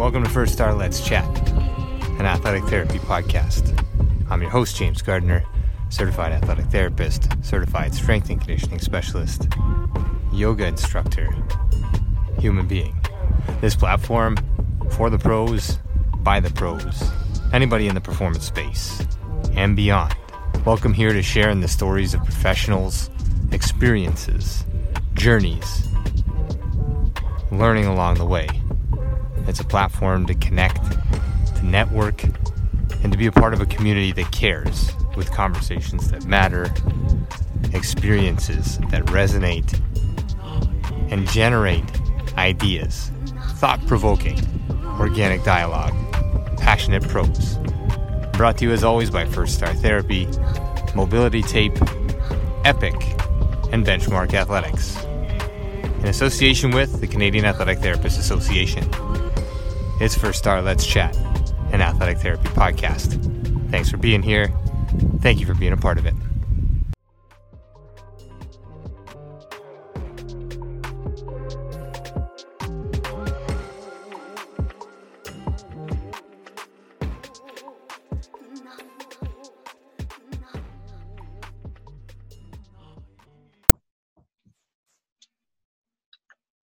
Welcome to First Star Let's Chat, an athletic therapy podcast. I'm your host, James Gardner, certified athletic therapist, certified strength and conditioning specialist, yoga instructor, human being. This platform, for the pros, by the pros, anybody in the performance space, and beyond. Welcome here to share in the stories of professionals, experiences, journeys, learning along the way. It's a platform to connect, to network, and to be a part of a community that cares with conversations that matter, experiences that resonate, and generate ideas, thought provoking, organic dialogue, passionate prose. Brought to you as always by First Star Therapy, Mobility Tape, Epic, and Benchmark Athletics. In association with the Canadian Athletic Therapists Association. It's First Star Let's Chat, an athletic therapy podcast. Thanks for being here. Thank you for being a part of it.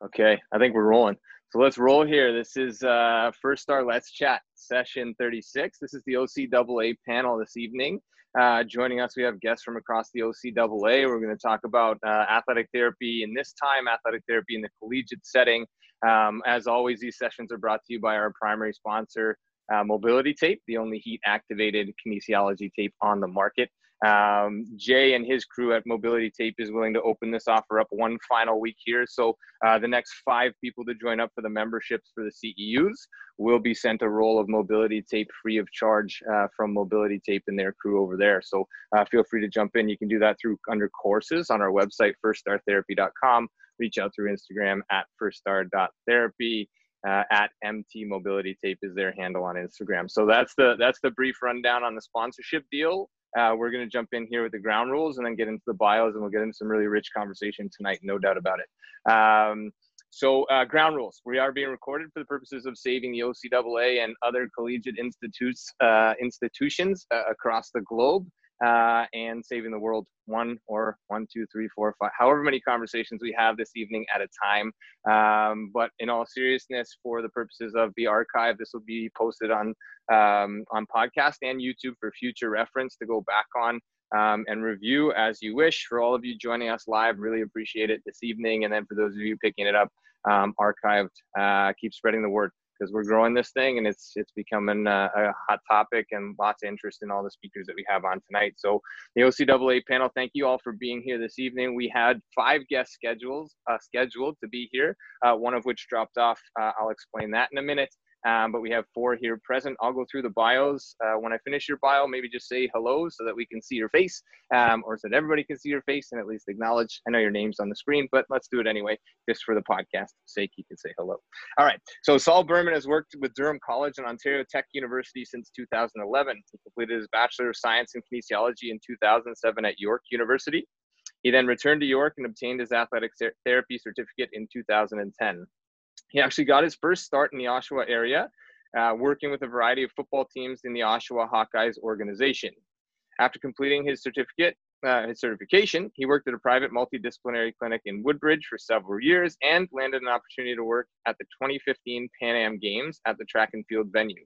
Okay, I think we're rolling. So let's roll here. This is uh, First Star Let's Chat session 36. This is the OCAA panel this evening. Uh, joining us, we have guests from across the OCAA. We're going to talk about uh, athletic therapy in this time, athletic therapy in the collegiate setting. Um, as always, these sessions are brought to you by our primary sponsor, uh, Mobility Tape, the only heat activated kinesiology tape on the market. Um, Jay and his crew at Mobility Tape is willing to open this offer up one final week here. So uh, the next five people to join up for the memberships for the CEUs will be sent a roll of Mobility Tape free of charge uh, from Mobility Tape and their crew over there. So uh, feel free to jump in. You can do that through under courses on our website, firststartherapy.com. Reach out through Instagram at firststar.therapy. Uh, at MT Mobility Tape is their handle on Instagram. So that's the that's the brief rundown on the sponsorship deal. Uh, we're going to jump in here with the ground rules and then get into the bios, and we'll get into some really rich conversation tonight, no doubt about it. Um, so, uh, ground rules. We are being recorded for the purposes of saving the OCAA and other collegiate institutes, uh, institutions uh, across the globe uh, and saving the world one or one, two, three, four, five, however many conversations we have this evening at a time. Um, but in all seriousness, for the purposes of the archive, this will be posted on um, on podcast and YouTube for future reference to go back on um, and review as you wish. For all of you joining us live, really appreciate it this evening. And then for those of you picking it up um, archived, uh, keep spreading the word because we're growing this thing and it's it's becoming a, a, hot topic and lots of interest in all the speakers that we have on tonight. So the OCAA panel, thank you all for being here this evening. We had five guest schedules uh, scheduled to be here, uh, one of which dropped off. Uh, I'll explain that in a minute. Um, but we have four here present. I'll go through the bios. Uh, when I finish your bio, maybe just say hello so that we can see your face, um, or so that everybody can see your face and at least acknowledge. I know your name's on the screen, but let's do it anyway, just for the podcast sake. You can say hello. All right. So Saul Berman has worked with Durham College and Ontario Tech University since 2011. He completed his Bachelor of Science in Kinesiology in 2007 at York University. He then returned to York and obtained his athletic therapy certificate in 2010. He actually got his first start in the Oshawa area, uh, working with a variety of football teams in the Oshawa Hawkeyes organization. After completing his certificate, uh, his certification, he worked at a private multidisciplinary clinic in Woodbridge for several years and landed an opportunity to work at the 2015 Pan Am Games at the track and field venue.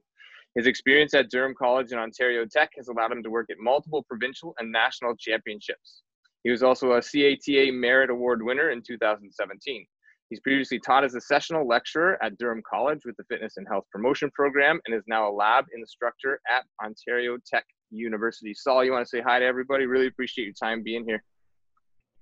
His experience at Durham College and Ontario Tech has allowed him to work at multiple provincial and national championships. He was also a CATA Merit Award winner in 2017. He's previously taught as a sessional lecturer at Durham College with the Fitness and Health Promotion Program and is now a lab instructor at Ontario Tech University. Saul, you want to say hi to everybody? Really appreciate your time being here.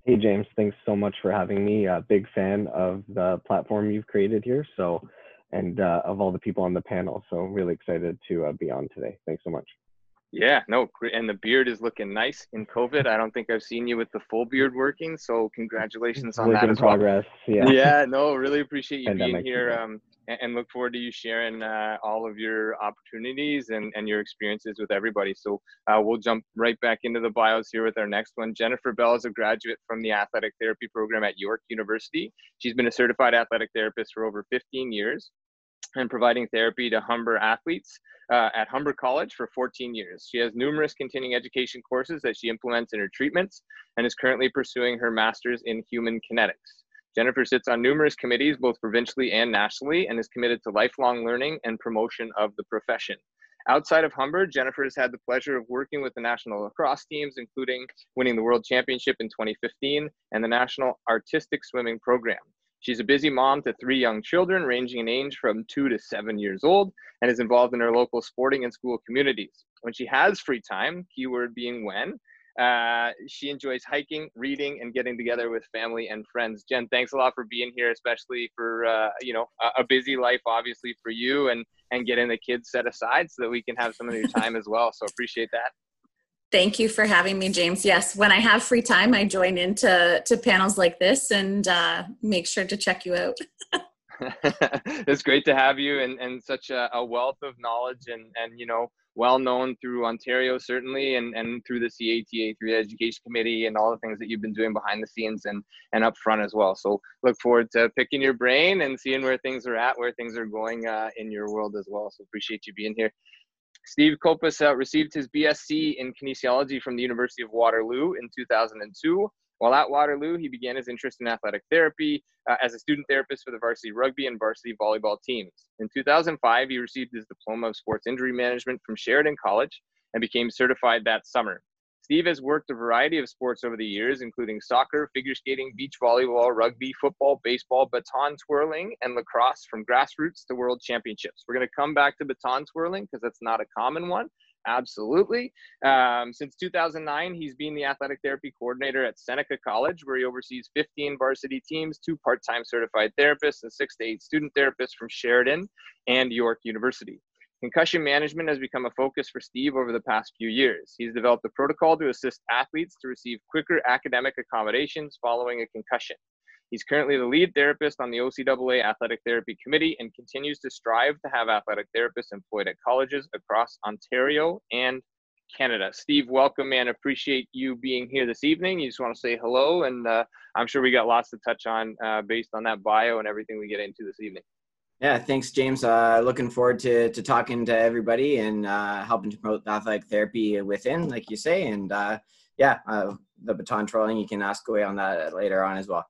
Hey, James. Thanks so much for having me. A big fan of the platform you've created here. So, and uh, of all the people on the panel. So, really excited to uh, be on today. Thanks so much. Yeah, no, and the beard is looking nice in COVID. I don't think I've seen you with the full beard working, so congratulations on Work that as progress. well. Yeah. Yeah, no, really appreciate you Pandemic, being here, um, and, and look forward to you sharing uh, all of your opportunities and, and your experiences with everybody. So uh, we'll jump right back into the bios here with our next one. Jennifer Bell is a graduate from the athletic therapy program at York University. She's been a certified athletic therapist for over 15 years. And providing therapy to Humber athletes uh, at Humber College for 14 years. She has numerous continuing education courses that she implements in her treatments and is currently pursuing her master's in human kinetics. Jennifer sits on numerous committees, both provincially and nationally, and is committed to lifelong learning and promotion of the profession. Outside of Humber, Jennifer has had the pleasure of working with the national lacrosse teams, including winning the World Championship in 2015 and the National Artistic Swimming Program. She's a busy mom to three young children, ranging in age from two to seven years old, and is involved in her local sporting and school communities. When she has free time, keyword being when, uh, she enjoys hiking, reading, and getting together with family and friends. Jen, thanks a lot for being here, especially for uh, you know a, a, busy life, obviously for you, and and getting the kids set aside so that we can have some of your time as well. So appreciate that. Thank you for having me, James. Yes, when I have free time, I join into to panels like this and uh, make sure to check you out. it's great to have you and, and such a, a, wealth of knowledge and, and you know well known through Ontario certainly and, and through the CATA through the education committee and all the things that you've been doing behind the scenes and and up front as well. So look forward to picking your brain and seeing where things are at, where things are going uh, in your world as well. So appreciate you being here. Steve Kopus uh, received his BSc in kinesiology from the University of Waterloo in 2002. While at Waterloo, he began his interest in athletic therapy uh, as a student therapist for the varsity rugby and varsity volleyball teams. In 2005, he received his diploma of sports injury management from Sheridan College and became certified that summer. Steve has worked a variety of sports over the years, including soccer, figure skating, beach volleyball, rugby, football, baseball, baton twirling, and lacrosse from grassroots to world championships. We're going to come back to baton twirling because that's not a common one. Absolutely. Um, since 2009, he's been the athletic therapy coordinator at Seneca College, where he oversees 15 varsity teams, two part time certified therapists, and six to eight student therapists from Sheridan and York University. Concussion management has become a focus for Steve over the past few years. He's developed a protocol to assist athletes to receive quicker academic accommodations following a concussion. He's currently the lead therapist on the OCAA Athletic Therapy Committee and continues to strive to have athletic therapists employed at colleges across Ontario and Canada. Steve, welcome and appreciate you being here this evening. You just want to say hello, and uh, I'm sure we got lots to touch on uh, based on that bio and everything we get into this evening. Yeah, thanks, James. Uh, looking forward to, to talking to everybody and uh, helping to promote athletic therapy within, like you say. And uh, yeah, uh, the baton trolling, you can ask away on that later on as well.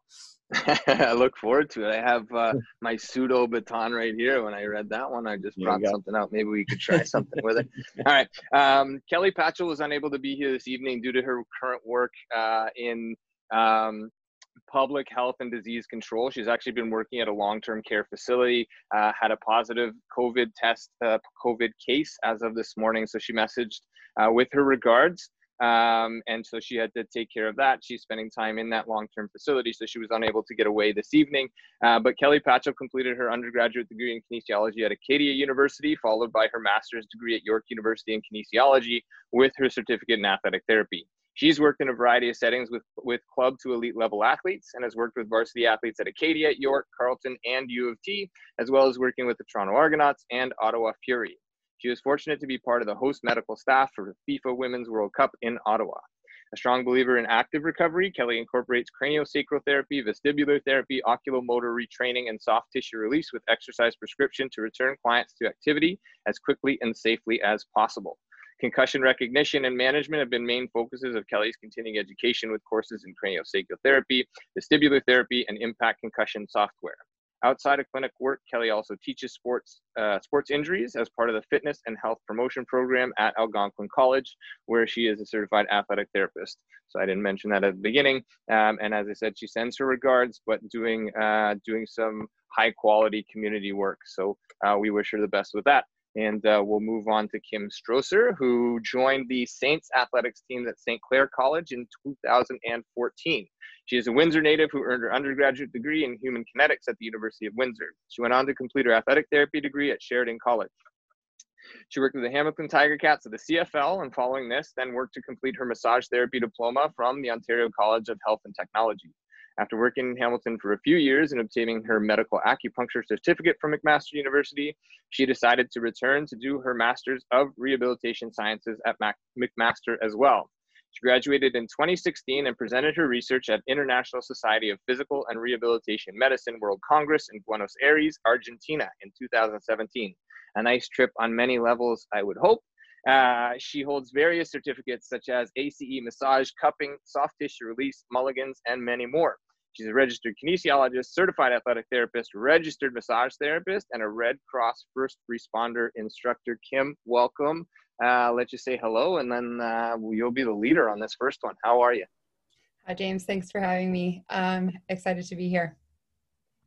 I look forward to it. I have uh, my pseudo baton right here. When I read that one, I just brought something out. Maybe we could try something with it. All right. Um, Kelly Patchell was unable to be here this evening due to her current work uh, in um, public health and disease control. She's actually been working at a long-term care facility. Uh, had a positive COVID test, uh, COVID case as of this morning. So she messaged uh, with her regards. Um, and so she had to take care of that. She's spending time in that long-term facility, so she was unable to get away this evening. Uh, but Kelly Patchell completed her undergraduate degree in kinesiology at Acadia University, followed by her master's degree at York University in kinesiology with her certificate in athletic therapy. She's worked in a variety of settings with, with club to elite level athletes and has worked with varsity athletes at Acadia, York, Carleton, and U of T, as well as working with the Toronto Argonauts and Ottawa Fury. She was fortunate to be part of the host medical staff for the FIFA Women's World Cup in Ottawa. A strong believer in active recovery, Kelly incorporates craniosacral therapy, vestibular therapy, oculomotor retraining, and soft tissue release with exercise prescription to return clients to activity as quickly and safely as possible. Concussion recognition and management have been main focuses of Kelly's continuing education with courses in craniosacral therapy, vestibular therapy, and impact concussion software. Outside of clinic work, Kelly also teaches sports uh, sports injuries as part of the fitness and health promotion program at Algonquin College, where she is a certified athletic therapist. So I didn't mention that at the beginning. Um, and as I said, she sends her regards, but doing uh, doing some high quality community work. So uh, we wish her the best with that. And uh, we'll move on to Kim Strosser, who joined the Saints athletics team at St. Clair College in 2014. She is a Windsor native who earned her undergraduate degree in human kinetics at the University of Windsor. She went on to complete her athletic therapy degree at Sheridan College. She worked with the Hamilton Tiger Cats at the CFL, and following this, then worked to complete her massage therapy diploma from the Ontario College of Health and Technology. After working in Hamilton for a few years and obtaining her medical acupuncture certificate from McMaster University, she decided to return to do her Master's of Rehabilitation Sciences at McMaster as well. She graduated in 2016 and presented her research at International Society of Physical and Rehabilitation Medicine World Congress in Buenos Aires, Argentina in 2017. A nice trip on many levels, I would hope. Uh, she holds various certificates such as ACE massage, cupping, soft tissue release, mulligans, and many more. She's a registered kinesiologist, certified athletic therapist, registered massage therapist, and a Red Cross first responder instructor. Kim, welcome. Uh, let you say hello, and then uh, you'll be the leader on this first one. How are you? Hi, James. Thanks for having me. I'm excited to be here.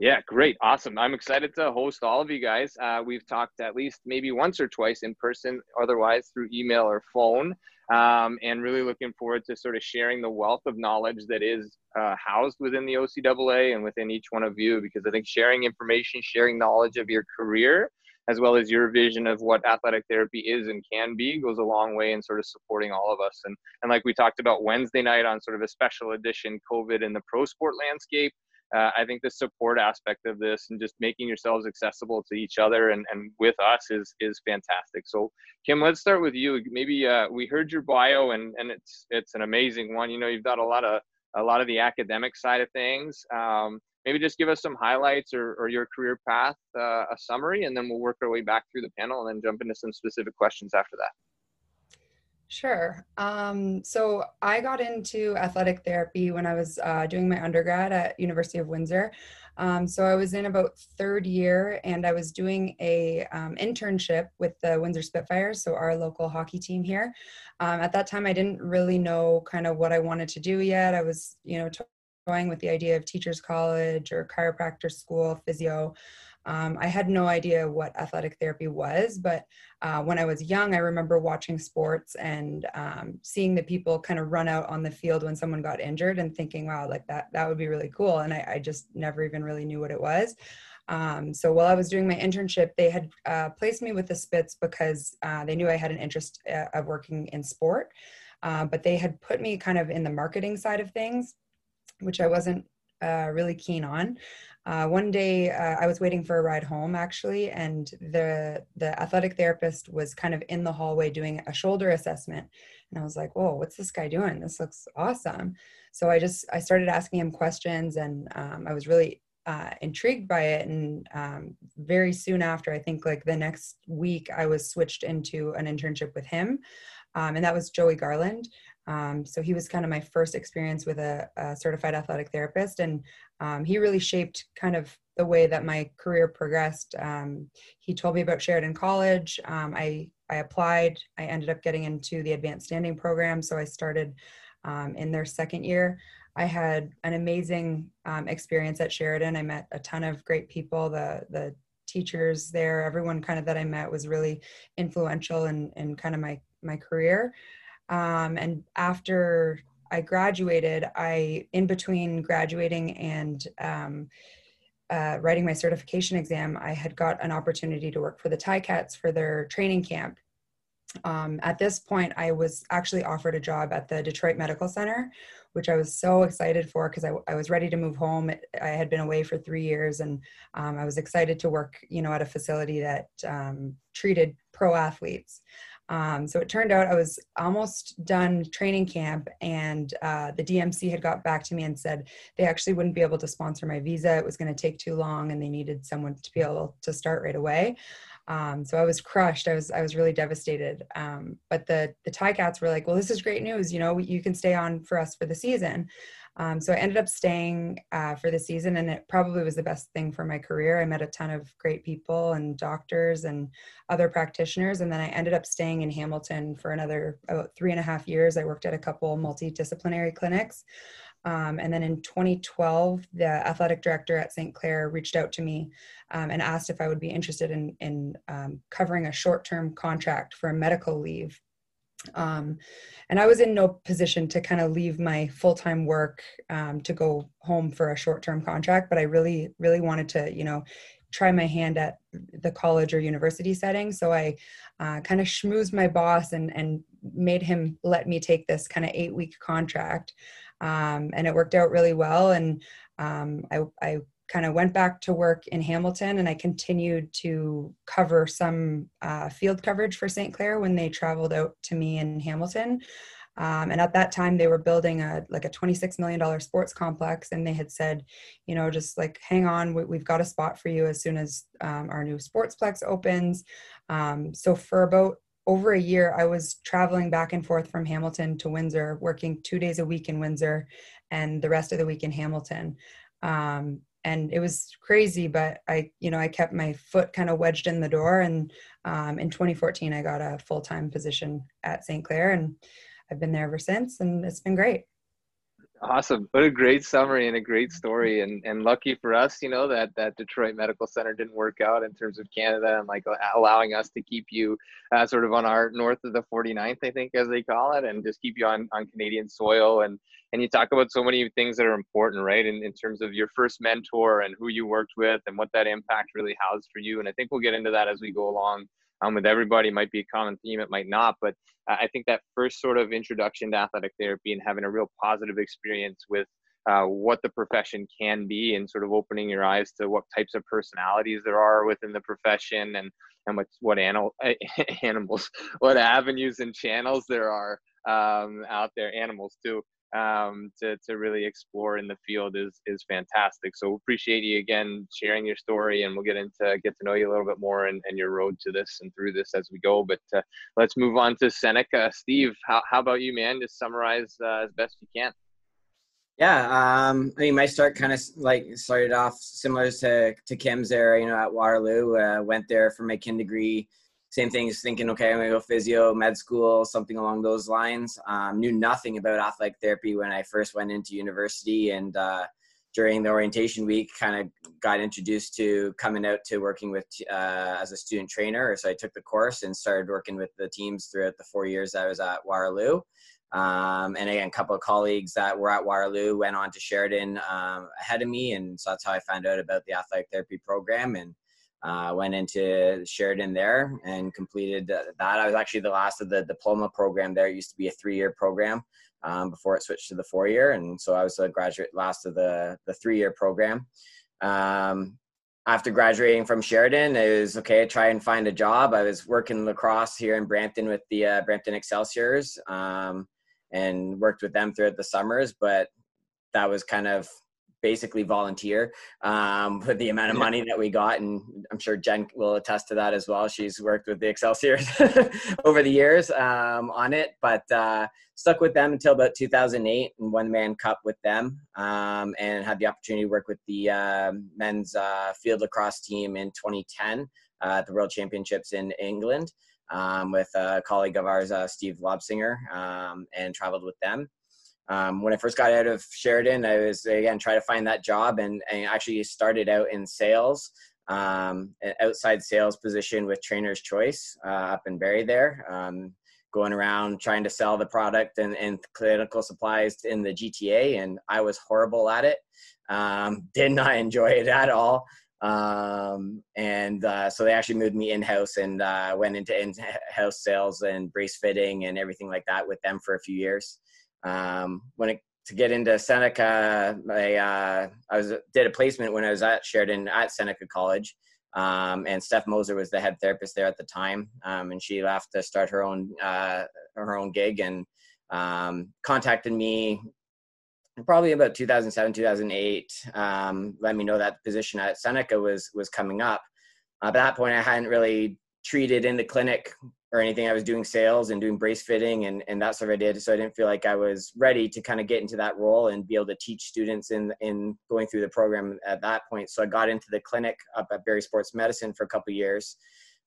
Yeah, great. Awesome. I'm excited to host all of you guys. Uh, we've talked at least maybe once or twice in person, otherwise through email or phone, um, and really looking forward to sort of sharing the wealth of knowledge that is uh, housed within the OCAA and within each one of you, because I think sharing information, sharing knowledge of your career, as well as your vision of what athletic therapy is and can be goes a long way in sort of supporting all of us. And, and like we talked about Wednesday night on sort of a special edition COVID in the pro sport landscape, uh, I think the support aspect of this and just making yourselves accessible to each other and, and with us is is fantastic. So Kim, let's start with you. Maybe uh, we heard your bio and, and it's it's an amazing one. You know, you've got a lot of a lot of the academic side of things. Um, maybe just give us some highlights or, or your career path, uh, a summary, and then we'll work our way back through the panel and then jump into some specific questions after that. Sure. Um, so I got into athletic therapy when I was uh, doing my undergrad at University of Windsor. Um, so I was in about third year, and I was doing a um, internship with the Windsor Spitfires, so our local hockey team here. Um, at that time, I didn't really know kind of what I wanted to do yet. I was, you know, toying with the idea of teachers college or chiropractor school, physio. Um, I had no idea what athletic therapy was, but uh, when I was young, I remember watching sports and um, seeing the people kind of run out on the field when someone got injured and thinking, wow, like that, that would be really cool. And I, I just never even really knew what it was. Um, so while I was doing my internship, they had uh, placed me with the Spits because uh, they knew I had an interest uh, of working in sport. Uh, but they had put me kind of in the marketing side of things, which I wasn't uh, really keen on. Uh, one day uh, I was waiting for a ride home actually, and the the athletic therapist was kind of in the hallway doing a shoulder assessment, and I was like, "Whoa, what's this guy doing? This looks awesome!" So I just I started asking him questions, and um, I was really uh, intrigued by it. And um, very soon after, I think like the next week, I was switched into an internship with him, um, and that was Joey Garland. Um, so he was kind of my first experience with a, a certified athletic therapist, and um, he really shaped kind of the way that my career progressed. Um, he told me about Sheridan College. Um, I I applied. I ended up getting into the advanced standing program, so I started um, in their second year. I had an amazing um, experience at Sheridan. I met a ton of great people. The the teachers there, everyone kind of that I met was really influential in in kind of my my career. Um, and after I graduated, I, in between graduating and um, uh, writing my certification exam, I had got an opportunity to work for the Ticats for their training camp. Um, at this point, I was actually offered a job at the Detroit Medical Center, which I was so excited for because I, I, was ready to move home. I had been away for three years, and um, I was excited to work, you know, at a facility that um, treated pro athletes. Um, so it turned out I was almost done training camp, and uh, the DMC had got back to me and said they actually wouldn't be able to sponsor my visa. It was going to take too long, and they needed someone to be able to start right away. Um, so I was crushed. I was I was really devastated. Um, but the the Ticats were like, "Well, this is great news. You know, you can stay on for us for the season." Um, so I ended up staying uh, for the season, and it probably was the best thing for my career. I met a ton of great people and doctors and other practitioners, and then I ended up staying in Hamilton for another about three and a half years. I worked at a couple multidisciplinary clinics. Um, and then in 2012, the athletic director at St. Clair reached out to me um, and asked if I would be interested in, in um, covering a short term contract for a medical leave um, and I was in no position to kind of leave my full time work um, to go home for a short term contract, but I really, really wanted to, you know, try my hand at the college or university setting. So I uh, kind of schmoozed my boss and, and made him let me take this kind of eight week contract. Um, and it worked out really well. And um, I, I kind of went back to work in Hamilton and I continued to cover some uh, field coverage for St. Clair when they traveled out to me in Hamilton. Um, and at that time, they were building a like a $26 million sports complex, and they had said, you know, just like hang on, we, have got a spot for you as soon as um, our new sportsplex opens. Um, so for about over a year, I was traveling back and forth from Hamilton to Windsor, working two days a week in Windsor, and the rest of the week in Hamilton. Um, and it was crazy but i you know i kept my foot kind of wedged in the door and um, in 2014 i got a full-time position at st clair and i've been there ever since and it's been great Awesome. What a great summary and a great story. And and lucky for us, you know, that that Detroit Medical Center didn't work out in terms of Canada and like allowing us to keep you uh, sort of on our north of the 49th, I think, as they call it, and just keep you on, on Canadian soil. And and you talk about so many things that are important, right? In, in terms of your first mentor and who you worked with and what that impact really has for you. And I think we'll get into that as we go along um, with everybody. It might be a common theme, it might not, but I think that first sort of introduction to athletic therapy and having a real positive experience with uh, what the profession can be and sort of opening your eyes to what types of personalities there are within the profession and and what what animal animals what avenues and channels there are um, out there animals too um, to, to really explore in the field is is fantastic. So we appreciate you again sharing your story, and we'll get into get to know you a little bit more and, and your road to this and through this as we go. But uh, let's move on to Seneca. Steve, how, how about you, man? Just summarize uh, as best you can. Yeah, um, I mean, my start kind of like started off similar to to Kim's there. You know, at Waterloo, uh, went there for my kin degree same thing as thinking, okay, I'm gonna go physio, med school, something along those lines. Um, knew nothing about athletic therapy when I first went into university, and uh, during the orientation week, kind of got introduced to coming out to working with uh, as a student trainer. So I took the course and started working with the teams throughout the four years I was at Waterloo. Um, and again, a couple of colleagues that were at Waterloo went on to Sheridan um, ahead of me, and so that's how I found out about the athletic therapy program and uh, went into Sheridan there and completed that. I was actually the last of the diploma program there. It used to be a three-year program um, before it switched to the four-year, and so I was a graduate last of the the three-year program. Um, after graduating from Sheridan, it was okay. To try and find a job. I was working lacrosse here in Brampton with the uh, Brampton Excelsiors, um, and worked with them throughout the summers. But that was kind of basically volunteer um, with the amount of money that we got. And I'm sure Jen will attest to that as well. She's worked with the Excelsiors over the years um, on it, but uh, stuck with them until about 2008 and won the Mann Cup with them um, and had the opportunity to work with the uh, men's uh, field lacrosse team in 2010 uh, at the World Championships in England. Um, with a colleague of ours, uh, Steve Lobsinger, um, and traveled with them. Um, when I first got out of Sheridan, I was again trying to find that job and, and actually started out in sales, um, an outside sales position with Trainer's Choice uh, up in Barrie there, um, going around trying to sell the product and, and, clinical supplies in the GTA, and I was horrible at it. Um, did not enjoy it at all. Um, and uh, so they actually moved me in house and uh, went into in house sales and brace fitting and everything like that with them for a few years. Um, when it to get into Seneca, I uh, I was did a placement when I was at Sheridan at Seneca College, um, and Steph Moser was the head therapist there at the time, um, and she left to start her own uh, her own gig and um, contacted me probably about 2007 2008 um, let me know that position at seneca was was coming up. Uh, at that point i hadn't really treated in the clinic or anything. I was doing sales and doing brace fitting and, and that sort of idea. So I didn't feel like I was ready to kind of get into that role and be able to teach students in, in going through the program at that point. So I got into the clinic up at Barrie Sports Medicine for a couple years.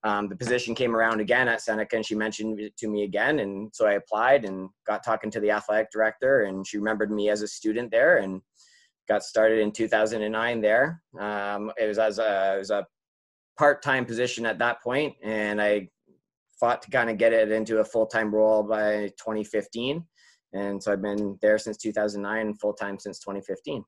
Um, the position came around again at Seneca and she mentioned it to me again. And so I applied and got talking to the athletic director and she remembered me as a student there and got started in 2009 there. Um, it was as a, it was a part-time position at that point and I fought to kind of get it into a full-time role by 2015 and so i've been there since 2009 full-time since 2015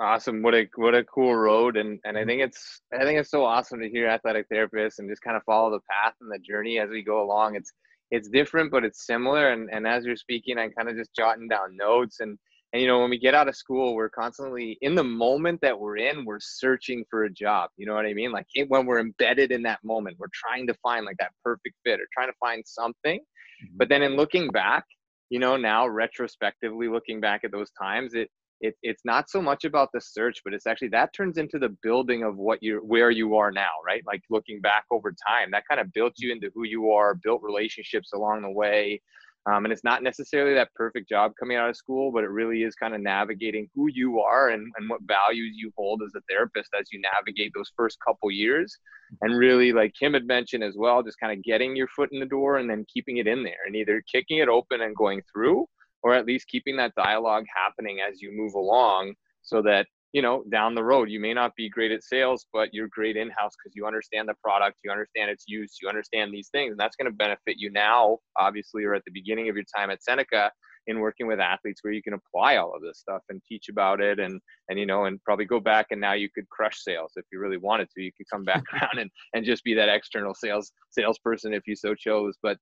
awesome. What a what a cool road. And and i mm-hmm. think it's i think it's so awesome to hear athletic therapists and just kind of follow the path and the journey as we go along. It's it's different but it's similar. And and as you're speaking i'm kind of just jotting down notes and and you know when we get out of school we're constantly in the moment that we're in we're searching for a job you know what i mean like when we're embedded in that moment we're trying to find like that perfect fit or trying to find something mm-hmm. but then in looking back you know, now retrospectively looking back at those times, it it, it's not so much about the search, but it's actually that turns into the building of what you're where you are now, right? Like looking back over time, that kind of built you into who you are, built relationships along the way. Um, and it's not necessarily that perfect job coming out of school, but it really is kind of navigating who you are and, and what values you hold as a therapist as you navigate those first couple years. And really, like Kim had mentioned as well, just kind of getting your foot in the door and then keeping it in there and either kicking it open and going through or at least keeping that dialogue happening as you move along so that you know down the road. You may not be great at sales but you're great in house because you understand the product you understand its use you understand these things and that's going to benefit you now obviously or at the beginning of your time at seneca in working with athletes where you can apply all of this stuff and teach about it and and you know and probably go back and now you could crush sales if you really wanted to. You could come back around and and just be that external sales salesperson if you so chose but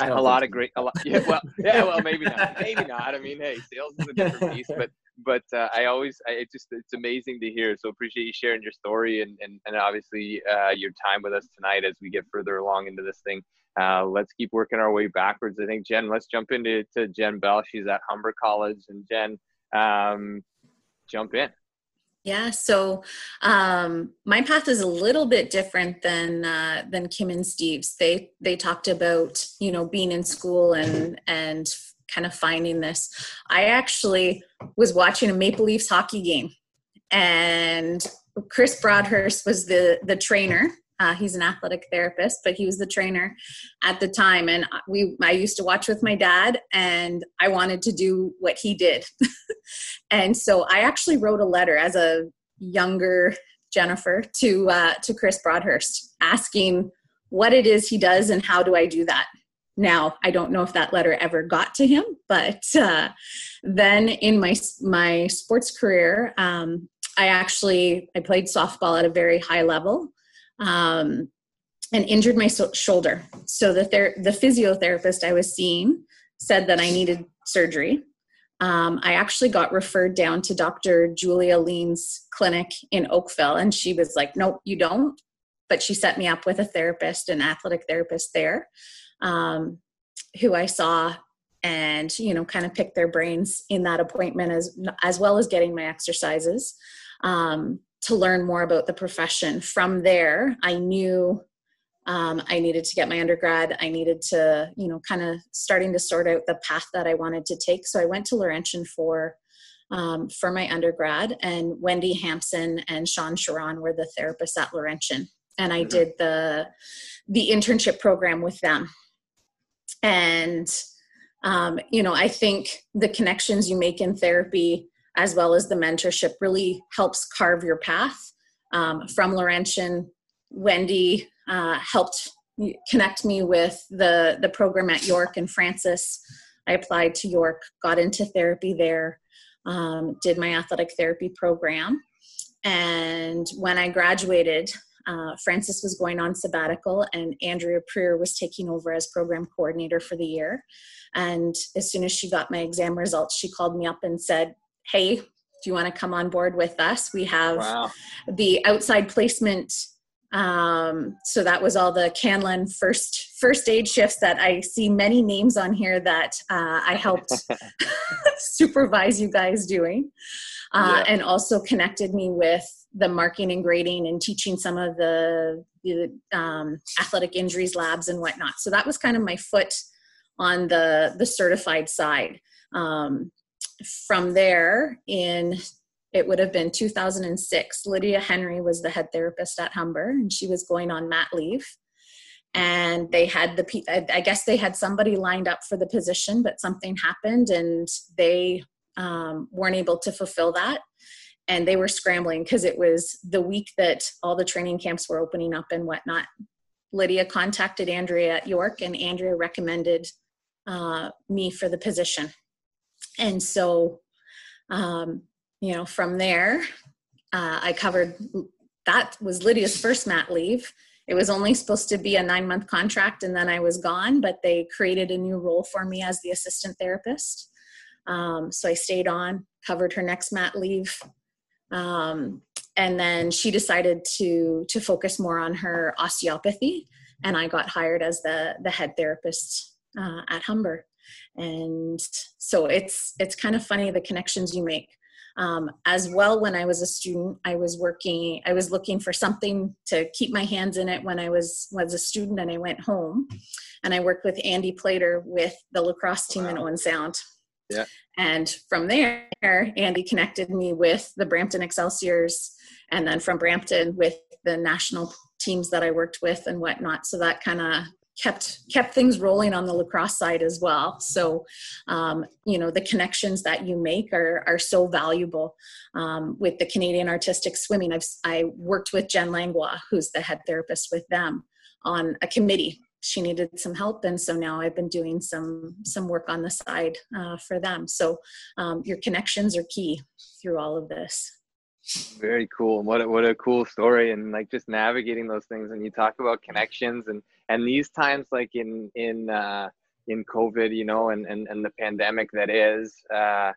a lot of great a lot yeah well yeah well maybe not maybe not i mean hey sales is a different beast but but uh, I always, I it just, it's amazing to hear. So appreciate you sharing your story and, and, and obviously uh, your time with us tonight as we get further along into this thing. Uh, let's keep working our way backwards. I think Jen, let's jump into to Jen Bell. She's at Humber College and Jen, um, jump in. Yeah, so um, my path is a little bit different than uh, than Kim and Steve's. They they talked about you know being in school and and kind of finding this. I actually was watching a Maple Leafs hockey game, and Chris Broadhurst was the the trainer. Uh, he's an athletic therapist, but he was the trainer at the time, and we I used to watch with my dad, and I wanted to do what he did, and so I actually wrote a letter as a younger Jennifer to uh, to Chris Broadhurst asking what it is he does and how do I do that. Now i don't know if that letter ever got to him but uh, then in my my sports career um, i actually i played softball at a very high level um, and injured my so- shoulder. So the ther- the physiotherapist i was seeing said that i needed surgery. Um, i actually got referred down to dr julia lean's clinic in oakville and she was like nope you don't. But she set me up with a therapist an athletic therapist there um, who I saw and you know kind of pick their brains in that appointment as as well as getting my exercises. Um, to learn more about the profession. From there i knew um, i needed to get my undergrad. I needed to you know kind of starting to sort out the path that i wanted to take. So i went to laurentian for um, for my undergrad and wendy hampson and sean sharon were the therapists at laurentian and i mm-hmm. did the the internship program with them. And um, you know i think the connections you make in therapy as well as the mentorship really helps carve your path. Um, from laurentian wendy uh, helped connect me with the the program at york and francis. I applied to york got into therapy there um, did my athletic therapy program. And when i graduated uh, Francis was going on sabbatical, and Andrea Preer was taking over as program coordinator for the year. And as soon as she got my exam results, she called me up and said, Hey, do you want to come on board with us? We have wow. the outside placement. Um, so that was all the Canlan first first aid shifts that I see many names on here that uh, I helped supervise you guys doing, uh, yeah. and also connected me with the marking and grading and teaching some of the, the um, athletic injuries labs and whatnot. So that was kind of my foot on the the certified side. Um, from there, in it would have been 2006. Lydia Henry was the head therapist at Humber, and she was going on mat leave. And they had the, I guess they had somebody lined up for the position, but something happened and they um, weren't able to fulfill that and they were scrambling because it was the week that all the training camps were opening up and whatnot. Lydia contacted Andrea at York, and Andrea recommended uh, me for the position. And so, um, you know, from there, uh, I covered that was Lydia's first mat leave. It was only supposed to be a nine month contract, and then I was gone, but they created a new role for me as the assistant therapist. Um, so I stayed on, covered her next mat leave, um, and then she decided to to focus more on her osteopathy, and I got hired as the the head therapist uh, at Humber. And so it's it's kind of funny the connections you make um, as well when i was a student i was working i was looking for something to keep my hands in it when i was was a student and i went home and i worked with andy plater with the lacrosse team wow. in owen sound yeah. and from there andy connected me with the brampton excelsiors and then from brampton with the national teams that i worked with and whatnot so that kind of kept kept things rolling on the lacrosse side as well so um, you know the connections that you make are are so valuable um, with the canadian artistic swimming i've i worked with jen langlois who's the head therapist with them on a committee she needed some help and so now i've been doing some some work on the side uh, for them so um, your connections are key through all of this very cool. What a, what a cool story and like just navigating those things. And you talk about connections and and these times like in in uh, in COVID, you know, and and and the pandemic that is. Uh,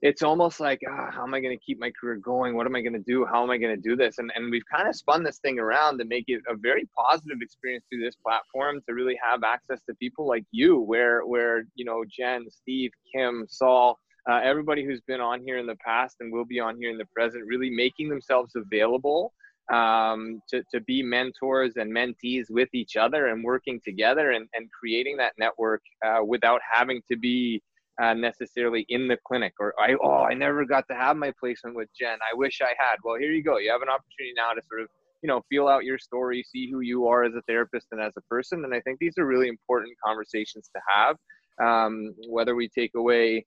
it's almost like oh, how am i going to keep my career going what am i going to do how am i going to do this and, and we've kind of spun this thing around to make it a very positive experience through this platform to really have access to people like you where where you know jen steve kim saul uh, everybody who's been on here in the past and will be on here in the present, really making themselves available um, to, to be mentors and mentees with each other and working together and, and creating that network uh, without having to be uh, necessarily in the clinic or I oh I never got to have my placement with Jen. I wish I had. Well, here you go. You have an opportunity now to sort of you know feel out your story, see who you are as a therapist and as a person. And I think these are really important conversations to have. Um, whether we take away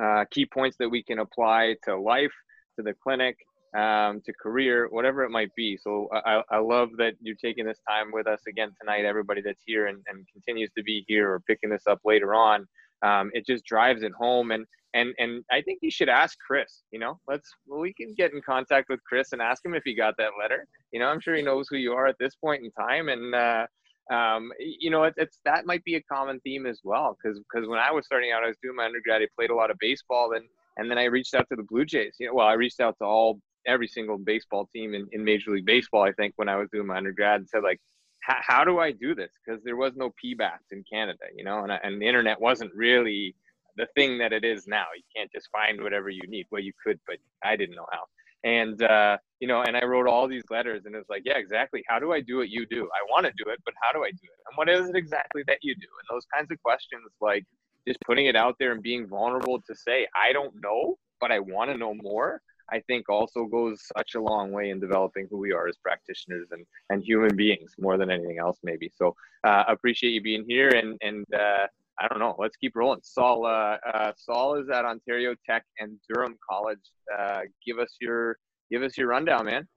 uh, key points that we can apply to life, to the clinic, um, to career, whatever it might be. So I, I love that you're taking this time with us again tonight, everybody that's here and, and continues to be here or picking this up later on. Um, it just drives it home. And, and, and I think you should ask Chris, you know, let's, we can get in contact with Chris and ask him if he got that letter. You know, I'm sure he knows who you are at this point in time. And, uh, um, you know, it, it's that might be a common theme as well. Because because when I was starting out, I was doing my undergrad. I played a lot of baseball, and and then I reached out to the Blue Jays. You know, well, I reached out to all every single baseball team in, in Major League Baseball. I think when I was doing my undergrad, and said like, how do I do this? Because there was no PBATs in Canada, you know, and and the internet wasn't really the thing that it is now. You can't just find whatever you need. Well, you could, but I didn't know how and uh, you know and i wrote all these letters and it's like yeah exactly how do i do what you do i want to do it but how do i do it and what is it exactly that you do and those kinds of questions like just putting it out there and being vulnerable to say i don't know but i want to know more i think also goes such a long way in developing who we are as practitioners and, and human beings more than anything else maybe so uh, appreciate you being here and and uh, I don't know. Let's keep rolling. Saul, uh, uh, Saul is at Ontario Tech and Durham College. Uh, give us your give us your rundown, man.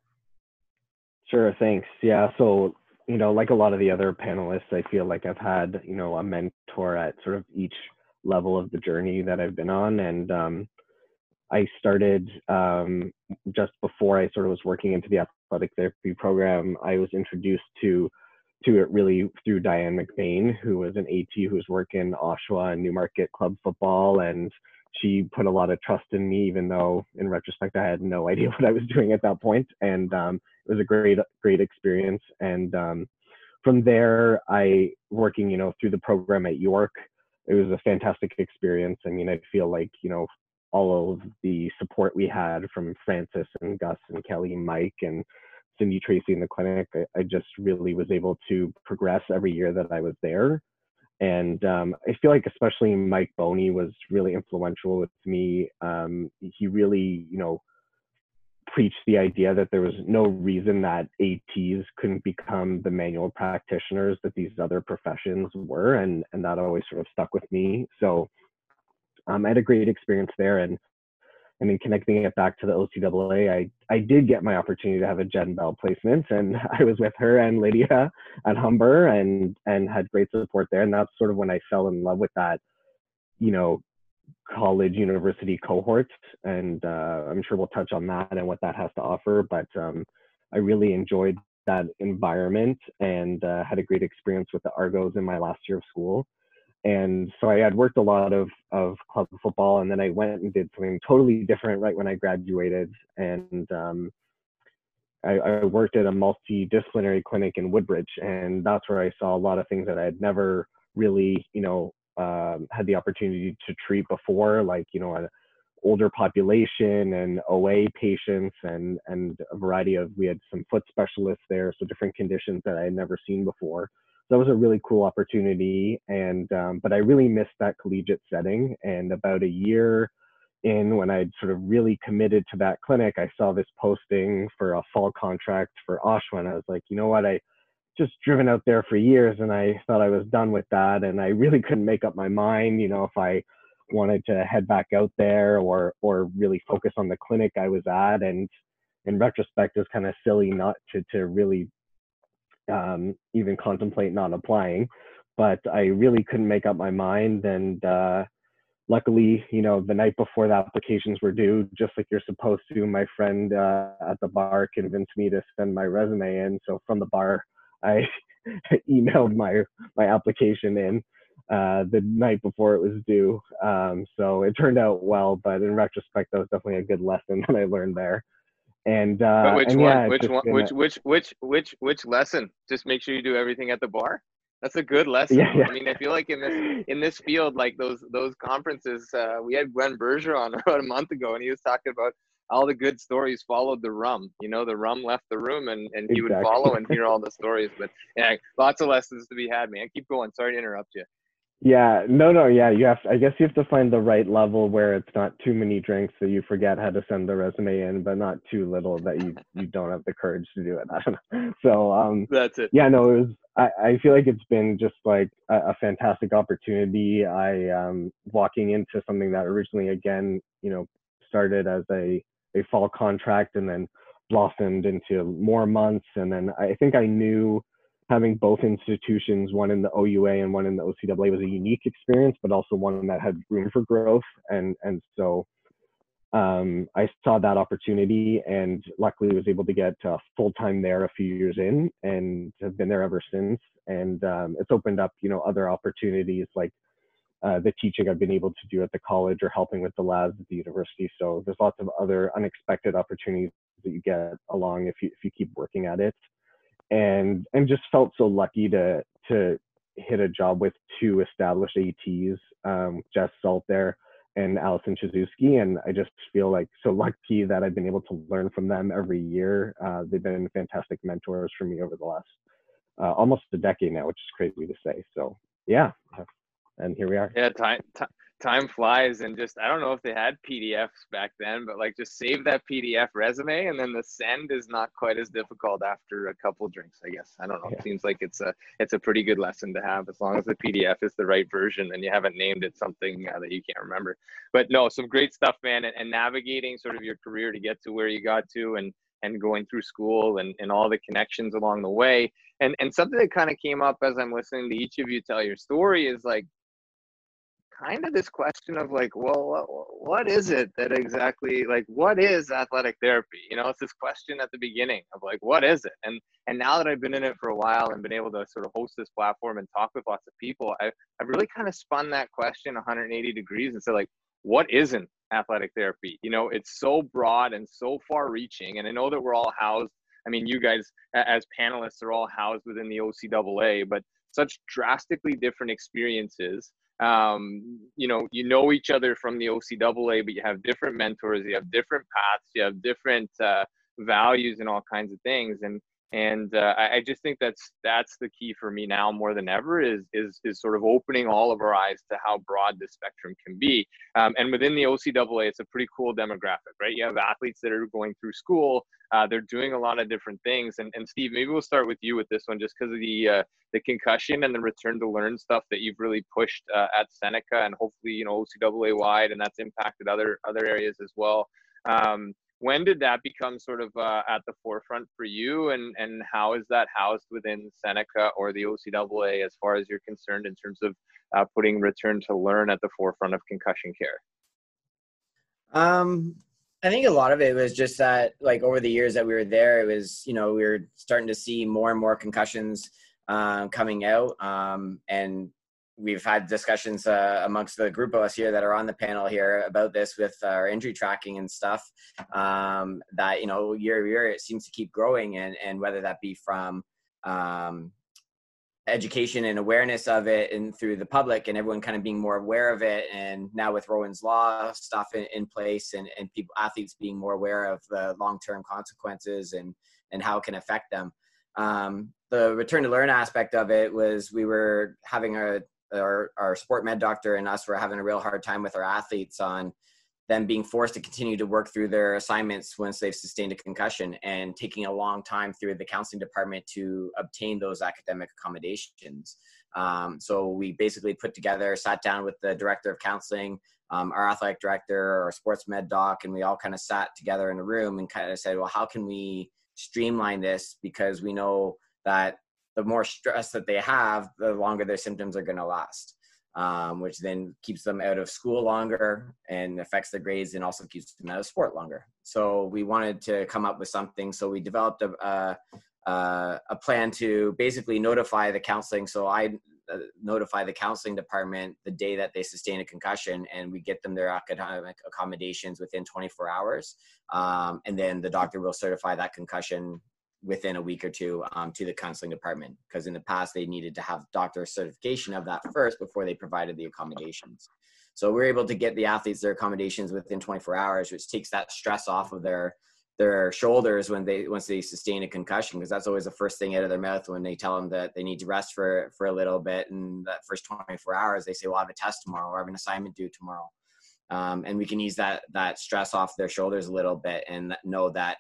Sure. Thanks. Yeah. So you know, like a lot of the other panelists, I feel like I've had you know a mentor at sort of each level of the journey that I've been on, and um, I started um, just before I sort of was working into the athletic therapy program. I was introduced to to it really through Diane McBain, who was an AT who was working Oshawa and Newmarket club football. And she put a lot of trust in me, even though in retrospect, I had no idea what I was doing at that point. And um, it was a great, great experience. And um, from there, I working, you know, through the program at York, it was a fantastic experience. I mean, I feel like, you know, all of the support we had from Francis and Gus and Kelly and Mike and Cindy Tracy in the clinic, I, I, just really was able to progress every year that I was there. And um, I feel like especially Mike Boney was really influential with me. Um, he really, you know, preached the idea that there was no reason that ATs couldn't become the manual practitioners that these other professions were, and and that always sort of stuck with me. So um, I had a great experience there, and I mean, connecting it back to the OCAA, I, I did get my opportunity to have a Jen Bell placement and I was with her and Lydia at Humber and, and had great support there. And that's sort of when I fell in love with that, you know, college university cohort. And uh, I'm sure we'll touch on that and what that has to offer. But um, I really enjoyed that environment and uh, had a great experience with the Argos in my last year of school and so I had worked a lot of of club football, and then I went and did something totally different right when I graduated, and um, I, I, worked at a multidisciplinary clinic in Woodbridge, and that's where I saw a lot of things that I had never really, you know, um, had the opportunity to treat before, like you know an older population and OA patients and and a variety of we had some foot specialists there, so different conditions that I had never seen before. So that was a really cool opportunity, and um, but I really missed that collegiate setting. And about a year in, when I'd sort of really committed to that clinic, I saw this posting for a fall contract for Oshawa, and I was like, you know what, I just driven out there for years and I thought I was done with that and I really couldn't make up my mind, you know, if I wanted to head back out there or or really focus on the clinic I was at and in retrospect it was kind of silly not to to really um, even contemplate not applying but I really couldn't make up my mind and uh, luckily you know the night before the applications were due just like you're supposed to my friend uh, at the bar convinced me to send my resume in so from the bar I emailed my my application in uh, the night before it was due. Um, so it turned out well, but in retrospect, that was definitely a good lesson that I learned there. And, uh, which and one? yeah, which one? Which which which which which lesson? Just make sure you do everything at the bar. That's a good lesson. Yeah, yeah. I mean, I feel like in this in this field, like those those conferences, uh, we had Glenn Bergeron on about a month ago, and he was talking about all the good stories followed the rum. You know, the rum left the room and, and he exactly. would follow and hear all the stories. But yeah, lots of lessons to be had, man. Keep going. Sorry to interrupt you. Yeah, no, no, yeah. You have, I guess, you have to find the right level where it's not too many drinks so you forget how to send the resume in, but not too little that you you don't have the courage to do it. I don't know. So um, that's it. Yeah, no, it was. I, I feel like it's been just like a, a fantastic opportunity. I um walking into something that originally, again, you know, started as a a fall contract and then blossomed into more months. And then I think I knew having both institutions, one in the OUA and one in the OCAA, was a unique experience, but also one that had room for growth. And and so um, I saw that opportunity, and luckily was able to get uh, full time there a few years in, and have been there ever since. And um, it's opened up, you know, other opportunities like uh, the teaching I've been able to do at the college or helping with the labs at the university. So there's lots of other unexpected opportunities that you get along if you if you keep working at it. And and just felt so lucky to to hit a job with two established ATs, um, Jess Salt there and Allison Chizuski. And I just feel like so lucky that I've been able to learn from them every year. Uh, they've been fantastic mentors for me over the last uh, almost a decade now, which is crazy to say. So yeah, and here we are. Yeah, time t- time flies, and just I don't know if they had PDFs back then, but like just save that PDF resume, and then the send is not quite as difficult after a couple drinks. I guess I don't know. Yeah. It seems like it's a it's a pretty good lesson to have as long as the PDF is the right version and you haven't named it something uh, that you can't remember. But no, some great stuff, man, and, and navigating sort of your career to get to where you got to, and and going through school and, and all the connections along the way. And and something that kind of came up as I'm listening to each of you tell your story is like kind of this question of like, well, what is it that exactly like what is athletic therapy? You know, it's this question at the beginning of like, what is it? And and now that I've been in it for a while and been able to sort of host this platform and talk with lots of people, I, I've really kind of spun that question 180 degrees and said like, what isn't athletic therapy? You know, it's so broad and so far reaching. And I know that we're all housed. I mean, you guys as panelists are all housed within the OCAA, but such drastically different experiences um, you know, you know each other from the OCAA, but you have different mentors, you have different paths, you have different uh, values and all kinds of things. And and uh, I, I, just think that's that's the key for me now more than ever is is is sort of opening all of our eyes to how broad the spectrum can be. Um, and within the OCAA, it's a pretty cool demographic, right? You have athletes that are going through school, uh, they're doing a lot of different things. And and Steve, maybe we'll start with you with this one, just because of the uh, the concussion and the return to learn stuff that you've really pushed uh, at Seneca, and hopefully you know OCAA wide, and that's impacted other other areas as well. Um, when did that become sort of uh, at the forefront for you? And and how is that housed within seneca or the ocaa as far as you're concerned in terms of uh, putting return to learn at the forefront of concussion care? Um i think a lot of it was just that like over the years that we were there it was you know we were starting to see more and more concussions uh, coming out um, and we've had discussions uh, amongst the group of us here that are on the panel here about this with our injury tracking and stuff um, that you know year over year it seems to keep growing and and whether that be from um, education and awareness of it and through the public and everyone kind of being more aware of it and now with rowan's law stuff in, in place and, and people athletes being more aware of the long-term consequences and and how it can affect them. Um, the return to learn aspect of it was we were having a our, our sport med doctor and us were having a real hard time with our athletes on them being forced to continue to work through their assignments once they've sustained a concussion and taking a long time through the counseling department to obtain those academic accommodations. Um, so we basically put together, sat down with the director of counseling, um, our athletic director, our sports med doc, and we all kind of sat together in a room and kind of said, well, how can we streamline this? Because we know that the more stress that they have, the longer their symptoms are going to last um, which then keeps them out of school longer and affects their grades and also keeps them out of sport longer. So we wanted to come up with something. So we developed a, a, a plan to basically notify the counseling. So I uh, notify the counseling department the day that they sustain a concussion and we get them their academic accommodations within 24 hours um, and then the doctor will certify that concussion within a week or two um, to the counseling department because in the past they needed to have doctor certification of that first before they provided the accommodations. So we're able to get the athletes their accommodations within 24 hours which takes that stress off of their their shoulders when they once they sustain a concussion because that's always the first thing out of their mouth when they tell them that they need to rest for for a little bit and that first 24 hours they say well i have a test tomorrow or i have an assignment due tomorrow. Um, and we can ease that that stress off their shoulders a little bit and know that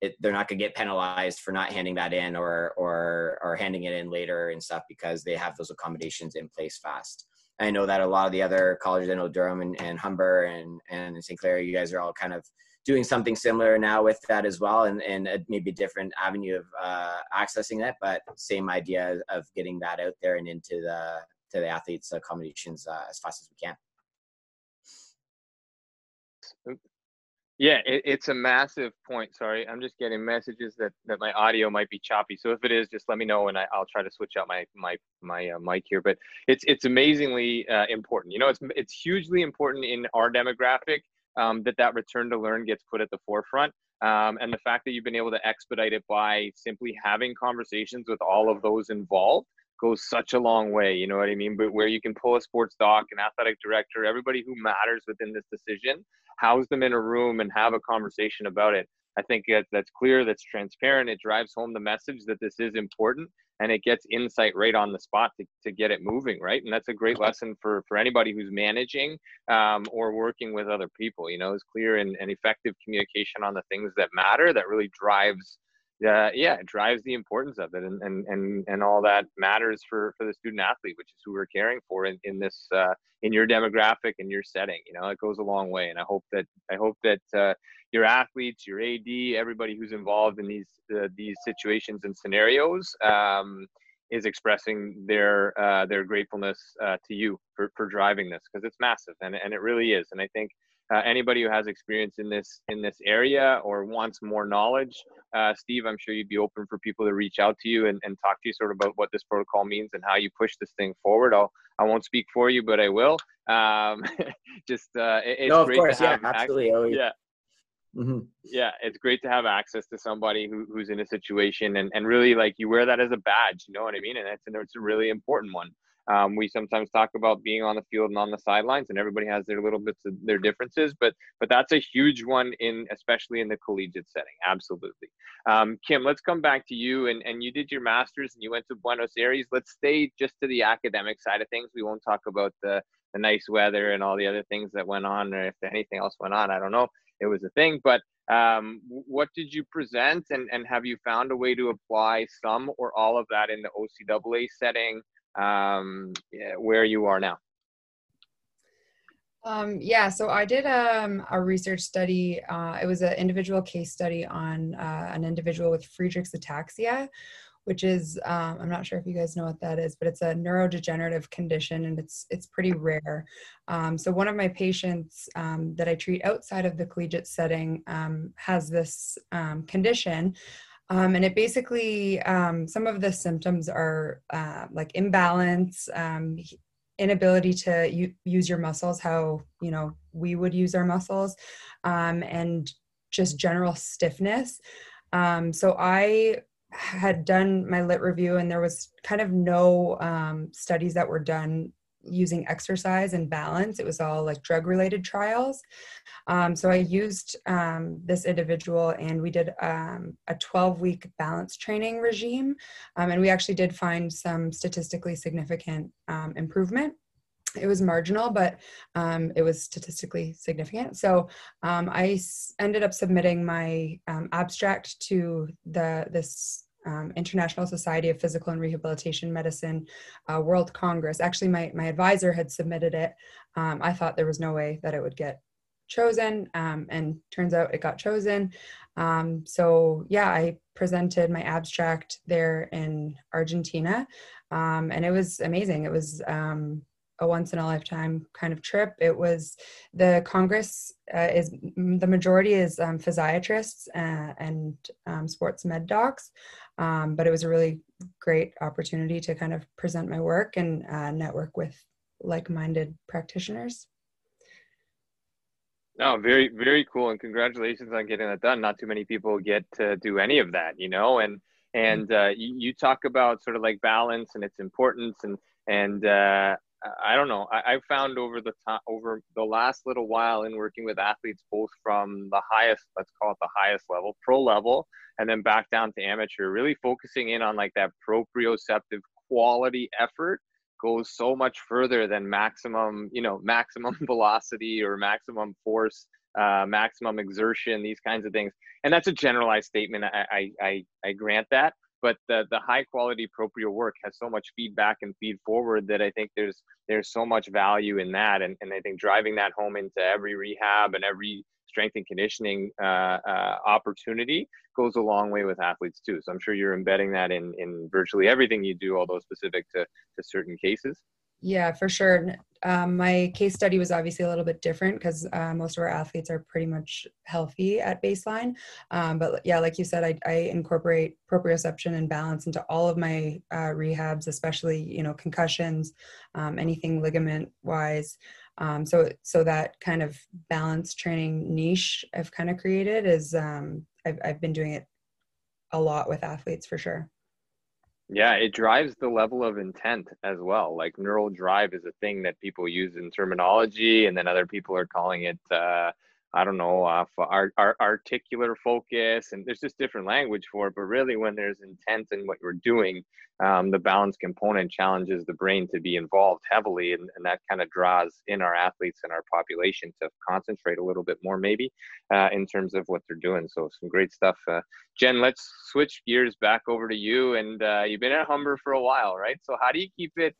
it, they're not going to get penalized for not handing that in or or or handing it in later and stuff because they have those accommodations in place fast. I know that a lot of the other colleges, I know Durham and, and Humber and and St. Clair, you guys are all kind of doing something similar now with that as well, and and maybe a different avenue of uh, accessing that, but same idea of getting that out there and into the to the athletes' accommodations uh, as fast as we can. Yeah, it, it's a massive point. Sorry, I'm just getting messages that, that my audio might be choppy. So if it is, just let me know, and I, will try to switch out my my my uh, mic here. But it's it's amazingly uh, important. You know, it's it's hugely important in our demographic um, that that return to learn gets put at the forefront. Um, and the fact that you've been able to expedite it by simply having conversations with all of those involved goes such a long way. You know what I mean? But where you can pull a sports doc, an athletic director, everybody who matters within this decision, house them in a room and have a conversation about it. I think that's clear, that's transparent. It drives home the message that this is important and it gets insight right on the spot to, to get it moving, right? And that's a great lesson for, for anybody who's managing um, or working with other people. You know, it's clear and, and effective communication on the things that matter that really drives uh, yeah, it drives the importance of it, and and and and all that matters for for the student athlete, which is who we're caring for in in this uh, in your demographic and your setting. You know, it goes a long way, and I hope that I hope that uh, your athletes, your AD, everybody who's involved in these uh, these situations and scenarios. Um, is expressing their uh, their gratefulness uh, to you for, for driving this because it's massive and, and it really is and I think uh, anybody who has experience in this in this area or wants more knowledge uh, steve i'm sure you'd be open for people to reach out to you and, and talk to you sort of about what this protocol means and how you push this thing forward i'll i won't speak for you but i will um, just uh, it, it's no, of great course, to have yeah, absolutely. yeah Mm-hmm. Yeah, it's great to have access to somebody who, who's in a situation and, and really like you wear that as a badge, you know what I mean? And it's, it's a really important one. Um, we sometimes talk about being on the field and on the sidelines, and everybody has their little bits of their differences, but but that's a huge one in especially in the collegiate setting. Absolutely. Um, Kim, let's come back to you. And and you did your masters and you went to Buenos Aires. Let's stay just to the academic side of things. We won't talk about the the nice weather and all the other things that went on, or if anything else went on. I don't know. It was a thing, but um, what did you present, and and have you found a way to apply some or all of that in the OCAA setting? Um, where you are now? Um, yeah, so I did um, a research study. Uh, it was an individual case study on uh, an individual with Friedreich's ataxia, which is um, I'm not sure if you guys know what that is, but it's a neurodegenerative condition and it's it's pretty rare. Um, so one of my patients um, that I treat outside of the collegiate setting um, has this um, condition, um, and it basically, um, some of the symptoms are uh, like imbalance, um, inability to u- use your muscles how, you know, we would use our muscles, um, and just general stiffness. Um, so I had done my lit review and there was kind of no um, studies that were done using exercise and balance. It was all like drug related trials. Um, so I used um, this individual and we did um, a 12 week balance training regime. Um, and we actually did find some statistically significant um, improvement. It was marginal, but um, it was statistically significant. So I s- ended up submitting my abstract to the this um, International Society of Physical and Rehabilitation Medicine uh, World Congress. Actually, my, my advisor had submitted it. Um, I thought there was no way that it would get chosen, um, and turns out it got chosen. Um, so, yeah, I presented my abstract there in Argentina, um, and it was amazing. It was um, a once in a lifetime kind of trip. It was the Congress uh, is the majority is um, physiatrists uh, and um, sports med docs, um, but it was a really great opportunity to kind of present my work and uh, network with like-minded practitioners. No, very very cool, and congratulations on getting that done. Not too many people get to do any of that, you know, and and uh, you, you talk about sort of like balance and its importance and and uh, I don't know. I, have found over the time, over the last little while in working with athletes, both from the highest, let's call it the highest level, pro level, and then back down to amateur, really focusing in on like that proprioceptive quality effort goes so much further than maximum, you know, maximum velocity or maximum force, uh, maximum exertion, these kinds of things. And that's a generalized statement. I, I, I, I grant that but the, the high quality proprio work has so much feedback and feed forward that I think there's there's so much value in that and, and I think driving that home into every rehab and every strength and conditioning uh, uh, opportunity goes a long way with athletes too. So I'm sure you're embedding that in in virtually everything you do, although specific to to certain cases. Yeah, for sure. Um, my case study was obviously a little bit different because uh, most of our athletes are pretty much healthy at baseline. Um, but yeah, like you said, I, I, incorporate proprioception and balance into all of my uh, rehabs, especially you know concussions, um, anything ligament wise. Um, so so that kind of balance training niche I've kind of created is um, I've I've been doing it a lot with athletes for sure. Yeah, it drives the level of intent as well. Like neural drive is a thing that people use in terminology, and then other people are calling it uh, I don't know, uh, art, art, articular focus, and there's just different language for it. But really, when there's intent in what you're doing, um, the balance component challenges the brain to be involved heavily, and, and that kind of draws in our athletes and our population to concentrate a little bit more, maybe, uh, in terms of what they're doing. So, some great stuff. Uh, Jen, let's switch gears back over to you. And uh, you've been at Humber for a while, right? So, how do you keep it?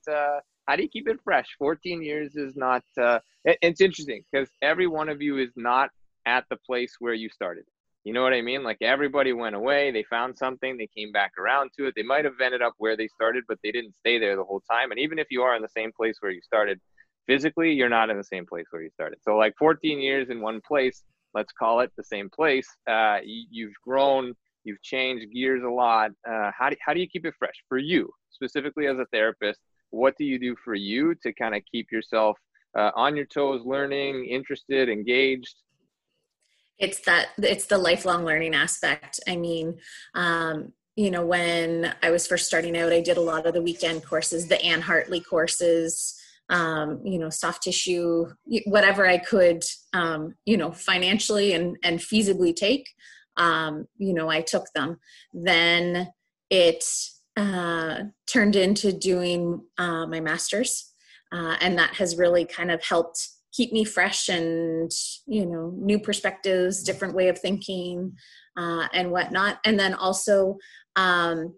How do you keep it fresh? 14 years is not, uh, it, it's interesting because every one of you is not at the place where you started. You know what I mean? Like everybody went away, they found something, they came back around to it. They might have ended up where they started, but they didn't stay there the whole time. And even if you are in the same place where you started, physically, you're not in the same place where you started. So, like 14 years in one place, let's call it the same place. Uh, you, have grown, you've changed gears a lot. Uh, how, do, how do you keep it fresh for you, specifically as a therapist? What do you do for you to kind of keep yourself uh, on your toes learning interested engaged? It's that it's the lifelong learning aspect. I mean um, you know when i was first starting out i did a lot of the weekend courses the anne hartley courses um, you know soft tissue whatever i could um, you know financially and and feasibly take um, you know i took them. Then it uh, turned into doing uh, my master's, uh, and that has really kind of helped keep me fresh and you know new perspectives, different way of thinking, uh, and whatnot. And then also um,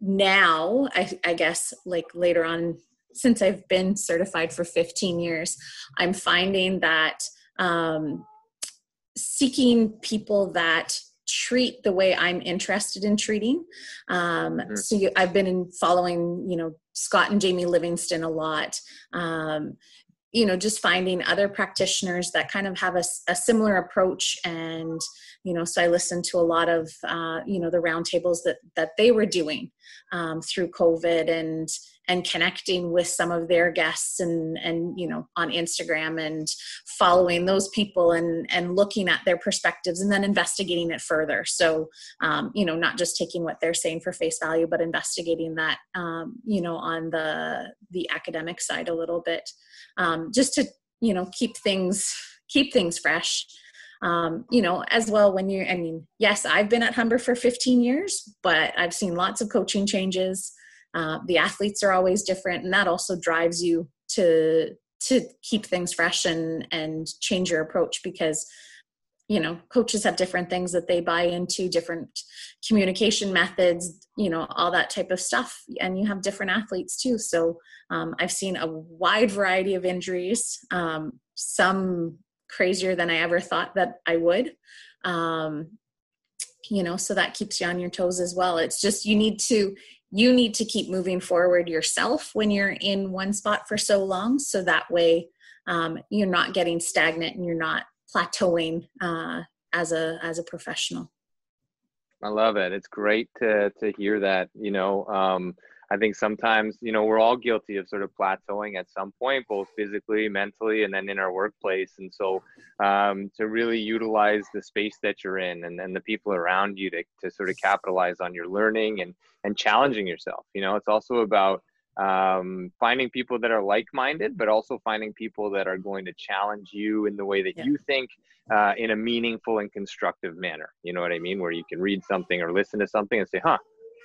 now, I, I guess, like later on, since I've been certified for 15 years, I'm finding that um, seeking people that treat the way I'm interested in treating. Um, mm-hmm. So you, I've been in following, you know, Scott and Jamie Livingston a lot. Um, you know just finding other practitioners that kind of have a, a similar approach and you know so i listened to a lot of uh, you know the roundtables that that they were doing um, through covid and and connecting with some of their guests and and you know on instagram and following those people and and looking at their perspectives and then investigating it further so um, you know not just taking what they're saying for face value but investigating that um, you know on the the academic side a little bit um, just to you know keep things keep things fresh um, you know, as well when you're, I mean, yes, I've been at Humber for 15 years, but I've seen lots of coaching changes. Uh, the athletes are always different, and that also drives you to to keep things fresh and and change your approach because you know coaches have different things that they buy into different communication methods you know all that type of stuff and you have different athletes too. So um, i've seen a wide variety of injuries um, some crazier than i ever thought that i would. Um, you know so that keeps you on your toes as well. It's just you need to you need to keep moving forward yourself when you're in one spot for so long so that way um, you're not getting stagnant and you're not plateauing uh, as a as a professional. I love it. It's great to to hear that you know um, I think sometimes, you know, we're all guilty of sort of plateauing at some point, both physically, mentally, and then in our workplace. And so um, to really utilize the space that you're in and then the people around you to, to sort of capitalize on your learning and, and challenging yourself. You know, it's also about um, finding people that are like-minded, but also finding people that are going to challenge you in the way that yeah. you think uh, in a meaningful and constructive manner. You know what I mean? Where you can read something or listen to something and say, huh,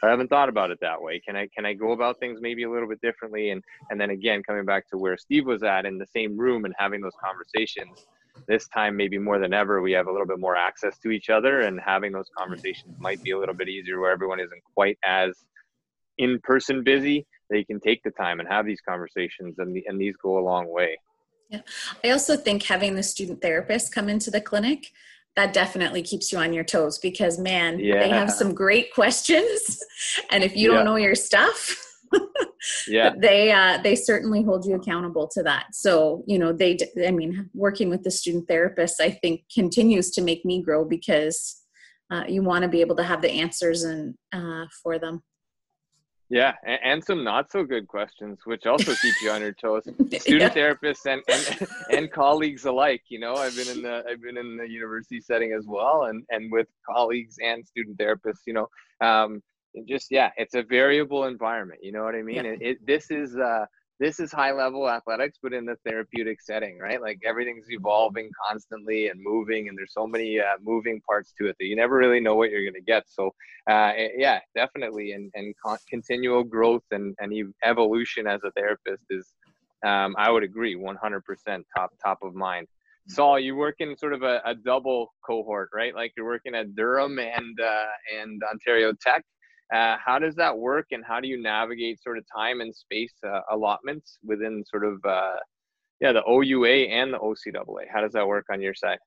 I haven't thought about it that way. Can I can I go about things maybe a little bit differently? And and then again, coming back to where Steve was at in the same room and having those conversations. This time, maybe more than ever, we have a little bit more access to each other, and having those conversations might be a little bit easier where everyone isn't quite as in person busy. They can take the time and have these conversations, and the, and these go a long way. Yeah, I also think having the student therapist come into the clinic that definitely keeps you on your toes because man yeah. they have some great questions and if you yeah. don't know your stuff yeah they uh, they certainly hold you accountable to that so you know they i mean working with the student therapist i think continues to make me grow because uh, you want to be able to have the answers and uh, for them yeah, and, and, some not so good questions, which also keep you on your toes. Student yeah. therapists and, and and colleagues alike. You know, I've been in the I've been in the university setting as well, and and with colleagues and student therapists. You know, um, just yeah, it's a variable environment. You know what I mean? Yeah. It, it, this is uh, this is high level athletics, but in the therapeutic setting, right? Like everything's evolving constantly and moving, and there's so many uh, moving parts to it that you never really know what you're going to get. So, uh, eh, yeah, definitely, and and con- continual growth and and evolution as a therapist is, um, I would agree, 100% top top of mind. Saul, you work in sort of a, a double cohort, right? Like you're working at Durham and uh, and Ontario Tech. Uh, how does that work, and how do you navigate sort of time and space uh, allotments within sort of uh, yeah the OUA and the OCAA? How does that work on your side?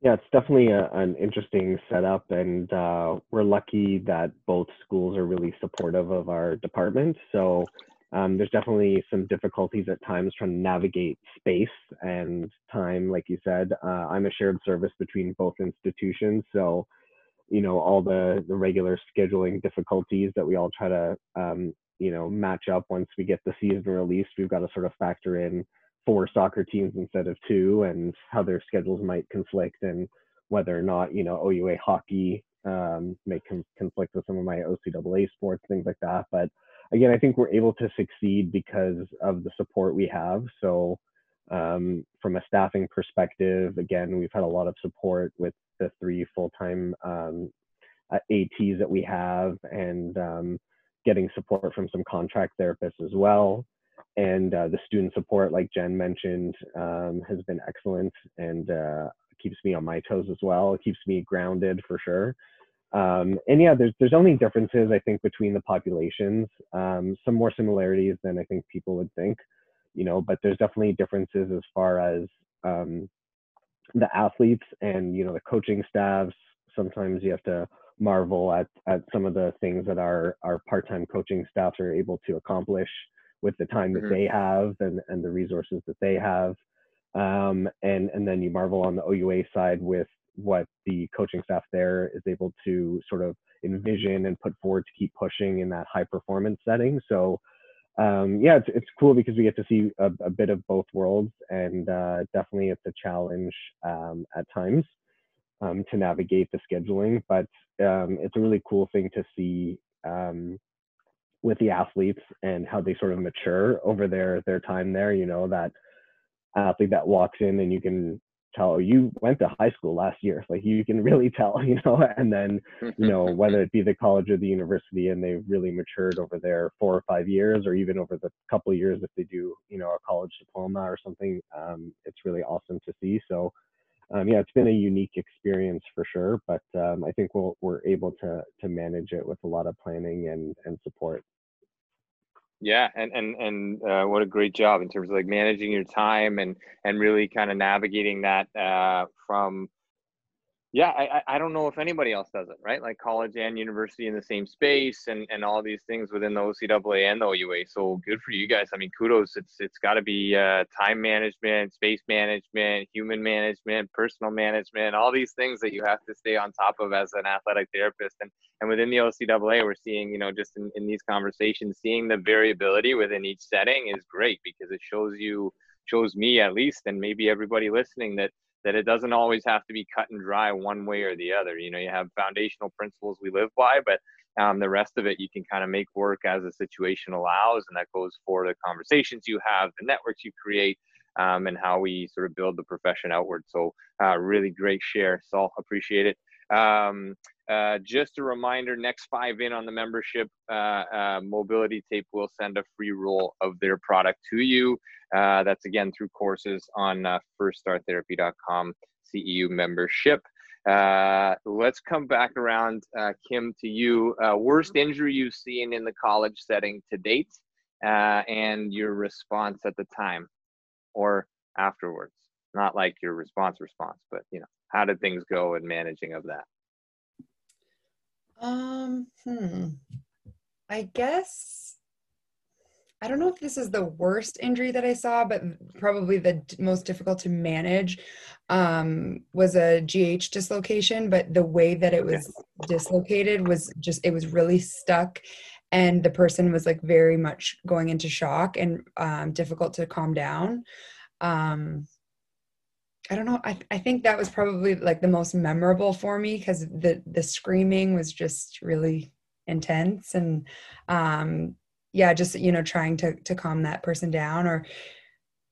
Yeah, it's definitely a, an interesting setup, and uh, we're lucky that both schools are really supportive of our department. So um, there's definitely some difficulties at times trying to navigate space and time, like you said. Uh, I'm a shared service between both institutions, so you know all the the regular scheduling difficulties that we all try to um, you know match up once we get the season released. We've got to sort of factor in four soccer teams instead of two and how their schedules might conflict and whether or not you know oua hockey um, may com- conflict with some of my ocaa sports things like that. But again i think we're able to succeed because of the support we have. So um, from a staffing perspective again we've had a lot of support with the three full-time um, ATs that we have and um, getting support from some contract therapists as well. And uh, the student support, like Jen mentioned, um, has been excellent and uh, keeps me on my toes as well. It keeps me grounded for sure. Um, and yeah, there's there's only differences I think between the populations. Um, some more similarities than I think people would think, you know. But there's definitely differences as far as um, the athletes and you know the coaching staffs sometimes you have to marvel at at some of the things that our our part-time coaching staffs are able to accomplish with the time that Mhm. they have and and the resources that they have um, and and then you marvel on the OUA side with what the coaching staff there is able to sort of envision and put forward to keep pushing in that high performance setting. So um, yeah, it's it's cool because we get to see a, a bit of both worlds, and uh, definitely it's a challenge um, at times um, to navigate the scheduling, but um, it's a really cool thing to see um, with the athletes and how they sort of mature over their their time there. You know that athlete that walks in and you can tell "Oh, you went to high school last year like you can really tell you know and then you know whether it be the college or the university and they've really matured over their four or five years or even over the couple of years if they do you know a college diploma or something um, it's really awesome to see. So um, yeah it's been a unique experience for sure but um, i think we'll, we're able to to manage it with a lot of planning and and support Yeah, and and and uh, what a great job in terms of like managing your time and and really kind of navigating that uh, from. Yeah, I I- don't know if anybody else does it, right? Like college and university in the same space, and and all these things within the OCAA and the OUA. So good for you guys. I mean, kudos. It's it's got to be uh, time management, space management, human management, personal management, all these things that you have to stay on top of as an athletic therapist. And and within the OCAA, we're seeing, you know, just in, in these conversations, seeing the variability within each setting is great because it shows you, shows me at least, and maybe everybody listening that that it doesn't always have to be cut and dry one way or the other. You know, you have foundational principles we live by, but um, the rest of it you can kind of make work as the situation allows, and that goes for the conversations you have, the networks you create, um, and how we sort of build the profession outward. So, uh, really great share, Saul. Appreciate it. Um, uh, just a reminder, next five in on the membership, uh, uh, Mobility Tape will send a free roll of their product to you. Uh, that's again through courses on uh, firststartherapy.com CEU membership. Let's come back around, Kim, to you. Worst injury you've seen in the college setting to date, and your response at the time or afterwards. Not like your response response, but you know, how did things go in managing of that? Um, hmm. I guess I don't know if this is the worst injury that I saw, but probably the d- most difficult to manage um, was a GH dislocation. But the way that it was dislocated was just, it was really stuck. And the person was like very much going into shock and um, difficult to calm down. Um, I don't know. I, I think that was probably like the most memorable for me because the the screaming was just really intense and um yeah just you know trying to to calm that person down or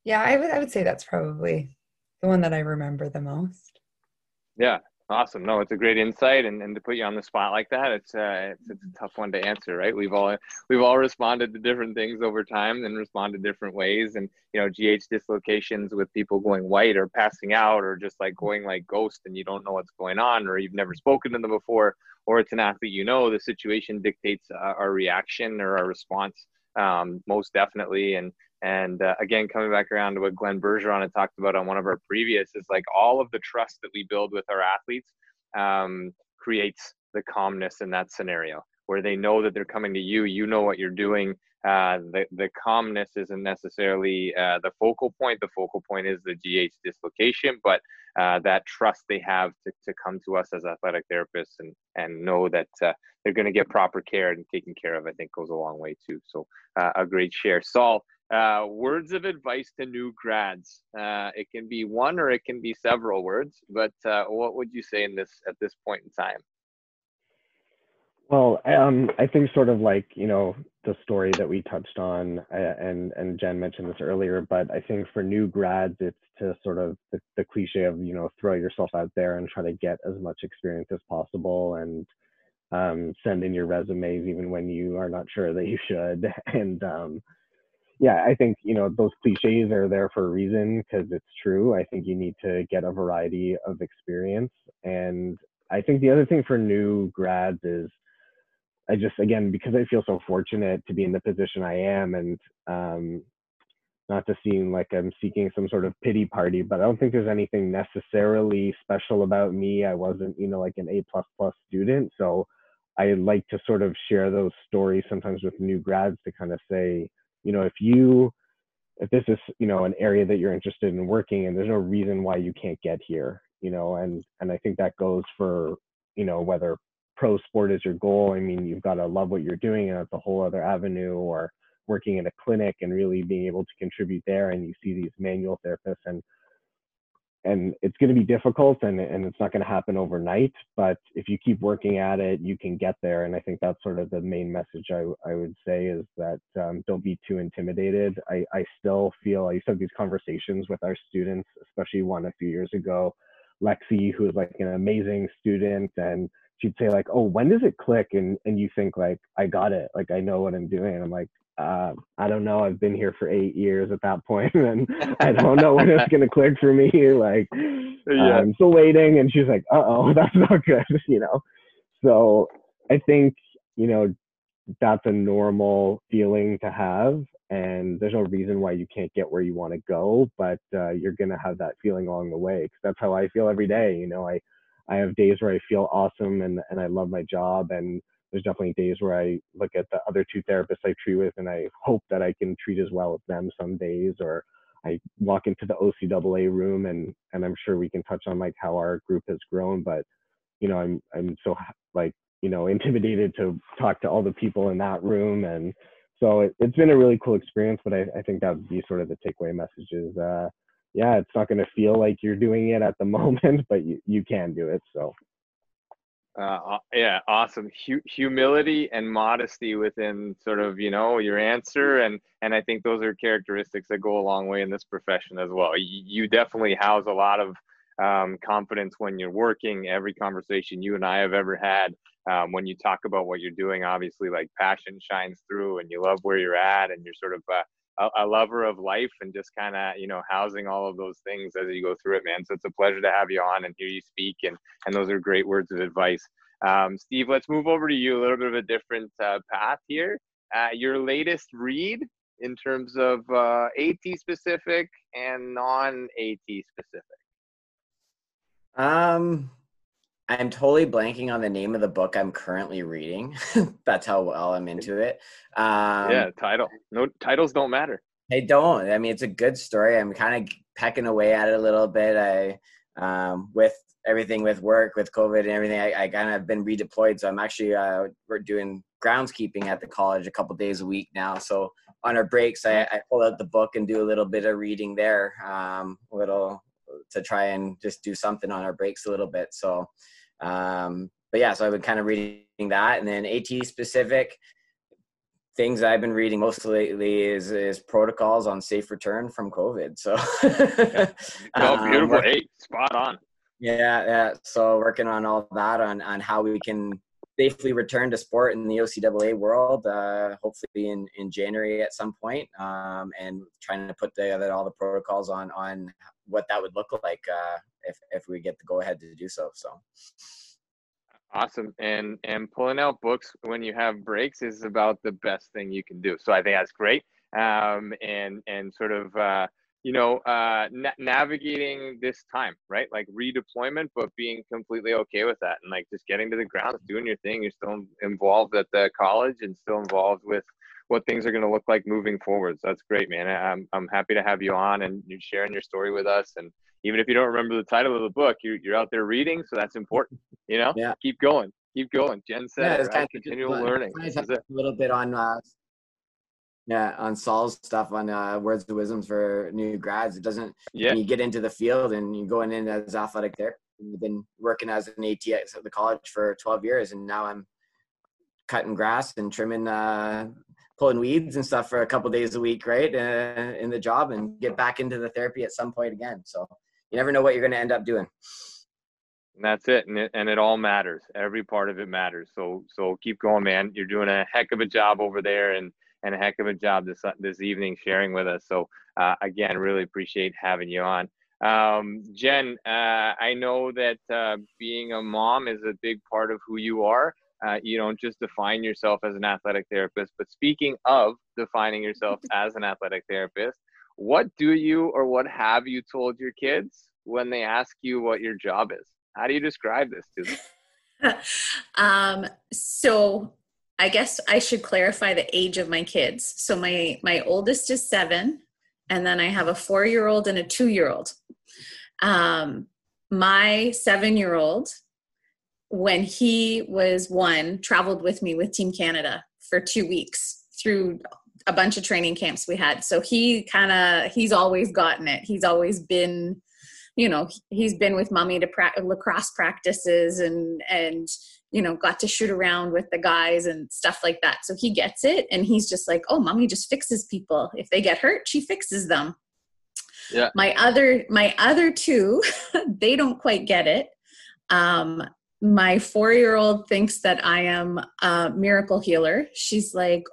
yeah I would I would say that's probably the one that I remember the most. Yeah, awesome. No, it's a great insight, and, and to put you on the spot like that, it's uh, it's, it's a tough one to answer, right? We've all we've all responded to different things over time and responded different ways, and you know, GH dislocations with people going white or passing out or just like going like ghost, and you don't know what's going on, or you've never spoken to them before, or it's an athlete you know. The situation dictates uh, our reaction or our response, um, most definitely, and and uh, again, coming back around to what Glenn Bergeron had talked about on one of our previous is like all of the trust that we build with our athletes um, creates the calmness in that scenario where they know that they're coming to you. You know what you're doing. Uh, the, the calmness isn't necessarily uh, the focal point. The focal point is the GH dislocation, but uh, that trust they have to, to come to us as athletic therapists and, and know that uh, they're going to get proper care and taken care of, I think goes a long way too. So uh, a great share. Saul, uh, words of advice to new grads. Uh, it can be one or it can be several words, but uh, what would you say in this at this point in time? Well, um, I think sort of like you know the story that we touched on, uh, and and Jen mentioned this earlier, but I think for new grads, it's to sort of the, the cliche of you know throw yourself out there and try to get as much experience as possible, and um, send in your resumes even when you are not sure that you should, and um, yeah, I think you know those cliches are there for a reason because it's true. I think you need to get a variety of experience, and I think the other thing for new grads is I just again because I feel so fortunate to be in the position I am, and um, not to seem like I'm seeking some sort of pity party, but I don't think there's anything necessarily special about me. I wasn't, you know, like an A plus plus student, so I like to sort of share those stories sometimes with new grads to kind of say, you know if you if this is you know an area that you're interested in working in there's no reason why you can't get here you know and and i think that goes for you know whether pro sport is your goal. I mean you've got to love what you're doing and that's a whole other avenue or working in a clinic and really being able to contribute there and you see these manual therapists and and it's going to be difficult and, and it's not going to happen overnight but if you keep working at it you can get there. And i think that's sort of the main message i, I would say is that um, don't be too intimidated. I, I still feel i used to have these conversations with our students especially one a few years ago lexi who is like an amazing student and she'd say like oh when does it click and and you think like i got it like i know what i'm doing and i'm like uh, I don't know. I've been here for eight years at that point, and I don't know when it's gonna click for me. Like, yeah. I'm still waiting. And she's like, "Uh oh, that's not good," you know. So I think you know that's a normal feeling to have, and there's no reason why you can't get where you want to go, but uh, you're gonna have that feeling along the way. Because that's how I feel every day. You know, I I have days where I feel awesome and and I love my job and there's definitely days where I look at the other two therapists I treat with and I hope that I can treat as well as them some days or I walk into the OCAA room and and I'm sure we can touch on like how our group has grown but you know I'm I'm so like you know intimidated to talk to all the people in that room and so it, has been a really cool experience but I, I think that would be sort of the takeaway messages. uh yeah it's not going to feel like you're doing it at the moment but you, you can do it so uh, yeah, awesome. Hu- humility and modesty within sort of you know your answer, and and I think those are characteristics that go a long way in this profession as well. You, you definitely house a lot of um, confidence when you're working. Every conversation you and I have ever had, um, when you talk about what you're doing, obviously like passion shines through, and you love where you're at, and you're sort of uh, a, lover of life and just kind of you know housing all of those things as you go through it man. So it's a pleasure to have you on and hear you speak and and those are great words of advice. Um, steve let's move over to you a little bit of a different uh, path here. Uh, your latest read in terms of uh, at specific and non at specific. Um I'm totally blanking on the name of the book I'm currently reading. That's how well I'm into it. Um, yeah, title. No titles don't matter. They don't. I mean, it's a good story. I'm kind of pecking away at it a little bit. I, um, with everything with work, with COVID and everything, I, I kind of been redeployed. So I'm actually uh, we're doing groundskeeping at the college a couple days a week now. So on our breaks, I, I pull out the book and do a little bit of reading there, um, a little to try and just do something on our breaks a little bit. So um, but yeah, so I've been kind of reading that, and then AT specific things I've been reading most lately is is protocols on safe return from COVID. So, oh, beautiful, um, hey, spot on. Yeah, yeah. So working on all that on on how we can safely return to sport in the OCAA world, uh, hopefully in, in January at some point, um, and trying to put together all the protocols on on what that would look like uh, if if we get the go ahead to do so. So awesome, and and pulling out books when you have breaks is about the best thing you can do. So I think that's great, um, and and sort of. Uh, you know, uh, na- navigating this time, right? Like redeployment, but being completely okay with that, and like just getting to the ground, doing your thing. You're still involved at the college and still involved with what things are going to look like moving forward. So that's great, man. I'm I'm happy to have you on and you sharing your story with us. And even if you don't remember the title of the book, you're you're out there reading, so that's important. You know, yeah. Keep going, keep going. Jen said, yeah, it's right? kind of continual learning. a little bit on uh, yeah on Saul's stuff on uh, words of wisdoms for new grads. It doesn't. Yeah. When you get into the field and you're going in as athletic therapist. I've been working as an AT at the college for 12 years, and now I'm cutting grass and trimming, uh, pulling weeds and stuff for a couple days a week, right, uh, in the job, and get back into the therapy at some point again. So you never know what you're going to end up doing. And that's it, and it and it all matters. Every part of it matters. So so keep going, man. You're doing a heck of a job over there, and and a heck of a job this this evening sharing with us. So uh, again, really appreciate having you on. Um, Jen, uh, I know that uh, being a mom is a big part of who you are. Uh, you don't just define yourself as an athletic therapist, but speaking of defining yourself as an athletic therapist, what do you or what have you told your kids when they ask you what your job is? How do you describe this to them? um, so I guess I should clarify the age of my kids. So my my oldest is seven, and then I have a four year old and a two year old. Um, my seven year old, when he was one, traveled with me with Team Canada for two weeks through a bunch of training camps we had. So he kind of he's always gotten it. He's always been, you know, he's been with mommy to pra- lacrosse practices and and you know got to shoot around with the guys and stuff like that. So he gets it, and he's just like, oh, mommy just fixes people. If they get hurt, she fixes them. Yeah. My other my other two, they don't quite get it. Um, my four year old thinks that I am a miracle healer. She's like,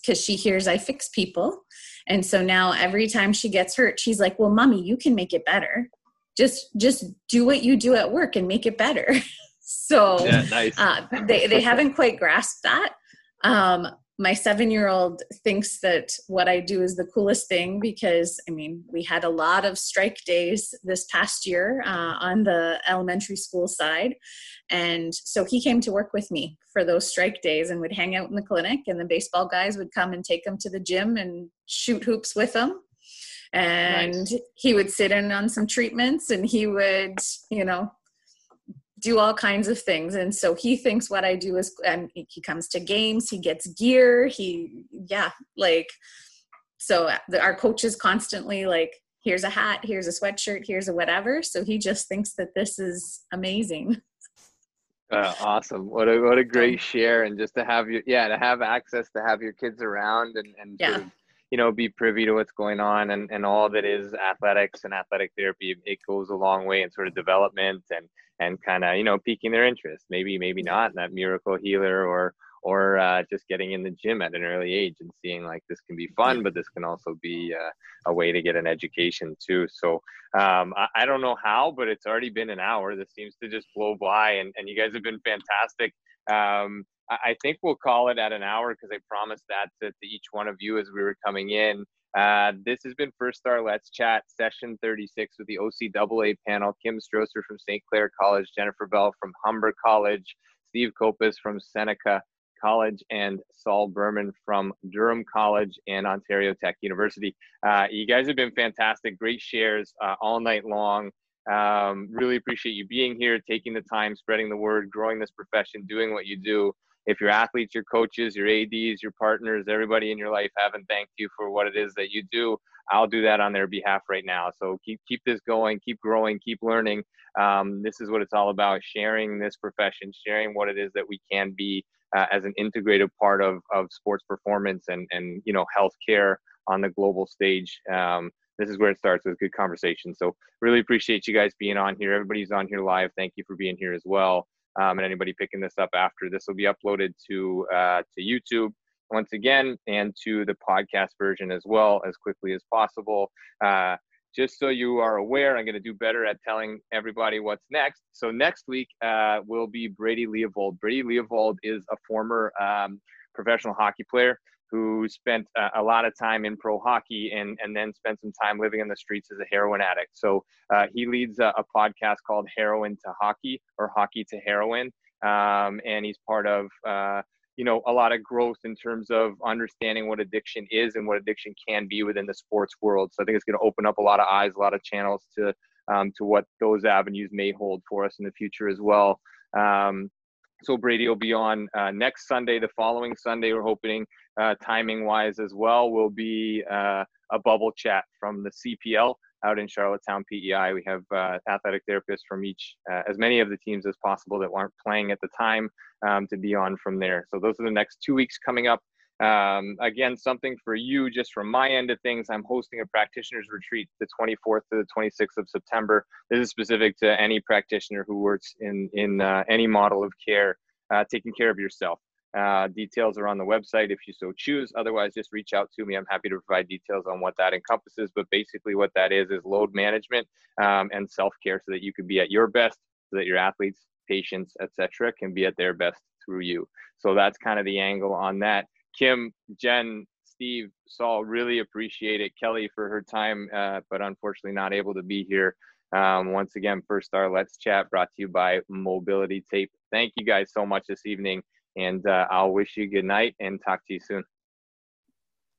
because she hears I fix people. And so now every time she gets hurt, she's like, Well, mommy, you can make it better. Just just do what you do at work and make it better. so yeah, nice. uh, they, they haven't quite grasped that. Um, my seven year old thinks that what I do is the coolest thing because I mean, we had a lot of strike days this past year uh, on the elementary school side. And so he came to work with me for those strike days and would hang out in the clinic, and the baseball guys would come and take him to the gym and shoot hoops with him. And he would sit in on some treatments and he would, you know, do all kinds of things. And so he thinks what i do is and he comes to games he gets gear he yeah like so the, our coach is constantly like here's a hat here's a sweatshirt here's a whatever. So he just thinks that this is amazing. Uh, awesome. What a what a great share. And just to have you yeah to have access to have your kids around and and yeah. sort of, you know be privy to what's going on and and all that is athletics and athletic therapy it goes a long way in sort of development and and kind of you know piquing their interest. Maybe maybe not that miracle healer or or uh, just getting in the gym at an early age and seeing like this can be fun but this can also be uh, a way to get an education too. So um, I, I, don't know how but it's already been an hour. This seems to just blow by and, and you guys have been fantastic. Um, I, think we'll call it at an hour because i promised that to, to each one of you as we were coming in uh, this has been First Star Let's Chat, session 36 with the OCAA panel. Kim Strosser from St. Clair College, Jennifer Bell from Humber College, Steve Copas from Seneca College, and Saul Berman from Durham College and Ontario Tech University. Uh, you guys have been fantastic, great shares uh, all night long. Um, really appreciate you being here, taking the time, spreading the word, growing this profession, doing what you do if your athletes, your coaches, your ADs, your partners, everybody in your life haven't thanked you for what it is that you do, I'll do that on their behalf right now. So keep keep this going, keep growing, keep learning. Um, this is what it's all about: sharing this profession, sharing what it is that we can be uh, as an integrated part of of sports performance and and you know healthcare on the global stage. Um, this is where it starts with good conversation. So really appreciate you guys being on here. Everybody's on here live. Thank you for being here as well um, and anybody picking this up after this will be uploaded to uh, to YouTube once again and to the podcast version as well as quickly as possible. Uh, just so you are aware, I'm going to do better at telling everybody what's next. So next week uh, will be Brady Leavold. Brady Leavold is a former um, professional hockey player who spent a, a, lot of time in pro hockey and, and then spent some time living in the streets as a heroin addict. So uh, he leads a, a, podcast called Heroin to Hockey or Hockey to Heroin. Um, and he's part of, uh, you know, a lot of growth in terms of understanding what addiction is and what addiction can be within the sports world. So I think it's going to open up a lot of eyes, a lot of channels to, um, to what those avenues may hold for us in the future as well. Um, so Brady will be on uh, next Sunday. The following Sunday, we're hoping, uh, timing wise as well, will be uh, a bubble chat from the CPL out in Charlottetown, PEI. We have uh, athletic therapists from each, uh, as many of the teams as possible that weren't playing at the time, um, to be on from there. So those are the next two weeks coming up. Um, again, something for you just from my end of things. I'm hosting a practitioners retreat the 24th to the 26th of September. This is specific to any practitioner who works in in uh, any model of care, uh, taking care of yourself. Uh, details are on the website if you so choose. Otherwise, just reach out to me. I'm happy to provide details on what that encompasses. But basically, what that is is load management um, and self care, so that you can be at your best, so that your athletes, patients, etc., can be at their best through you. So that's kind of the angle on that. Kim, Jen, Steve, Saul, really appreciate it. Kelly for her time, uh, but unfortunately not able to be here. Um, once again, First Star Let's Chat brought to you by Mobility Tape. Thank you guys so much this evening. And uh, I'll wish you good night and talk to you soon.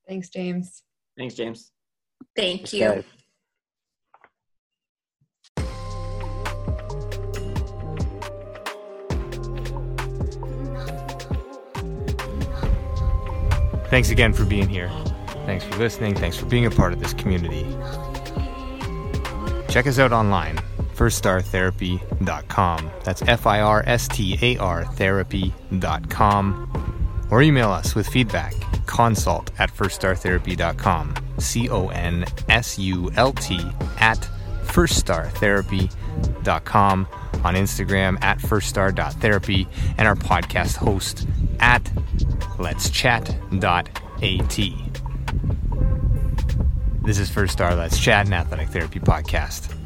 Thanks, James. Thanks, James. Thank you. Thanks again for being here. Thanks for listening. Thanks for being a part of this community. Check us out online, firststartherapy.com. That's F I R S T A R therapy.com. Or email us with feedback, consult at firststartherapy.com. C O N S U L T at firststartherapy.com. On Instagram at firststar.therapy and our podcast host at let'schat.at. This is First Star Let's Chat, an athletic therapy podcast.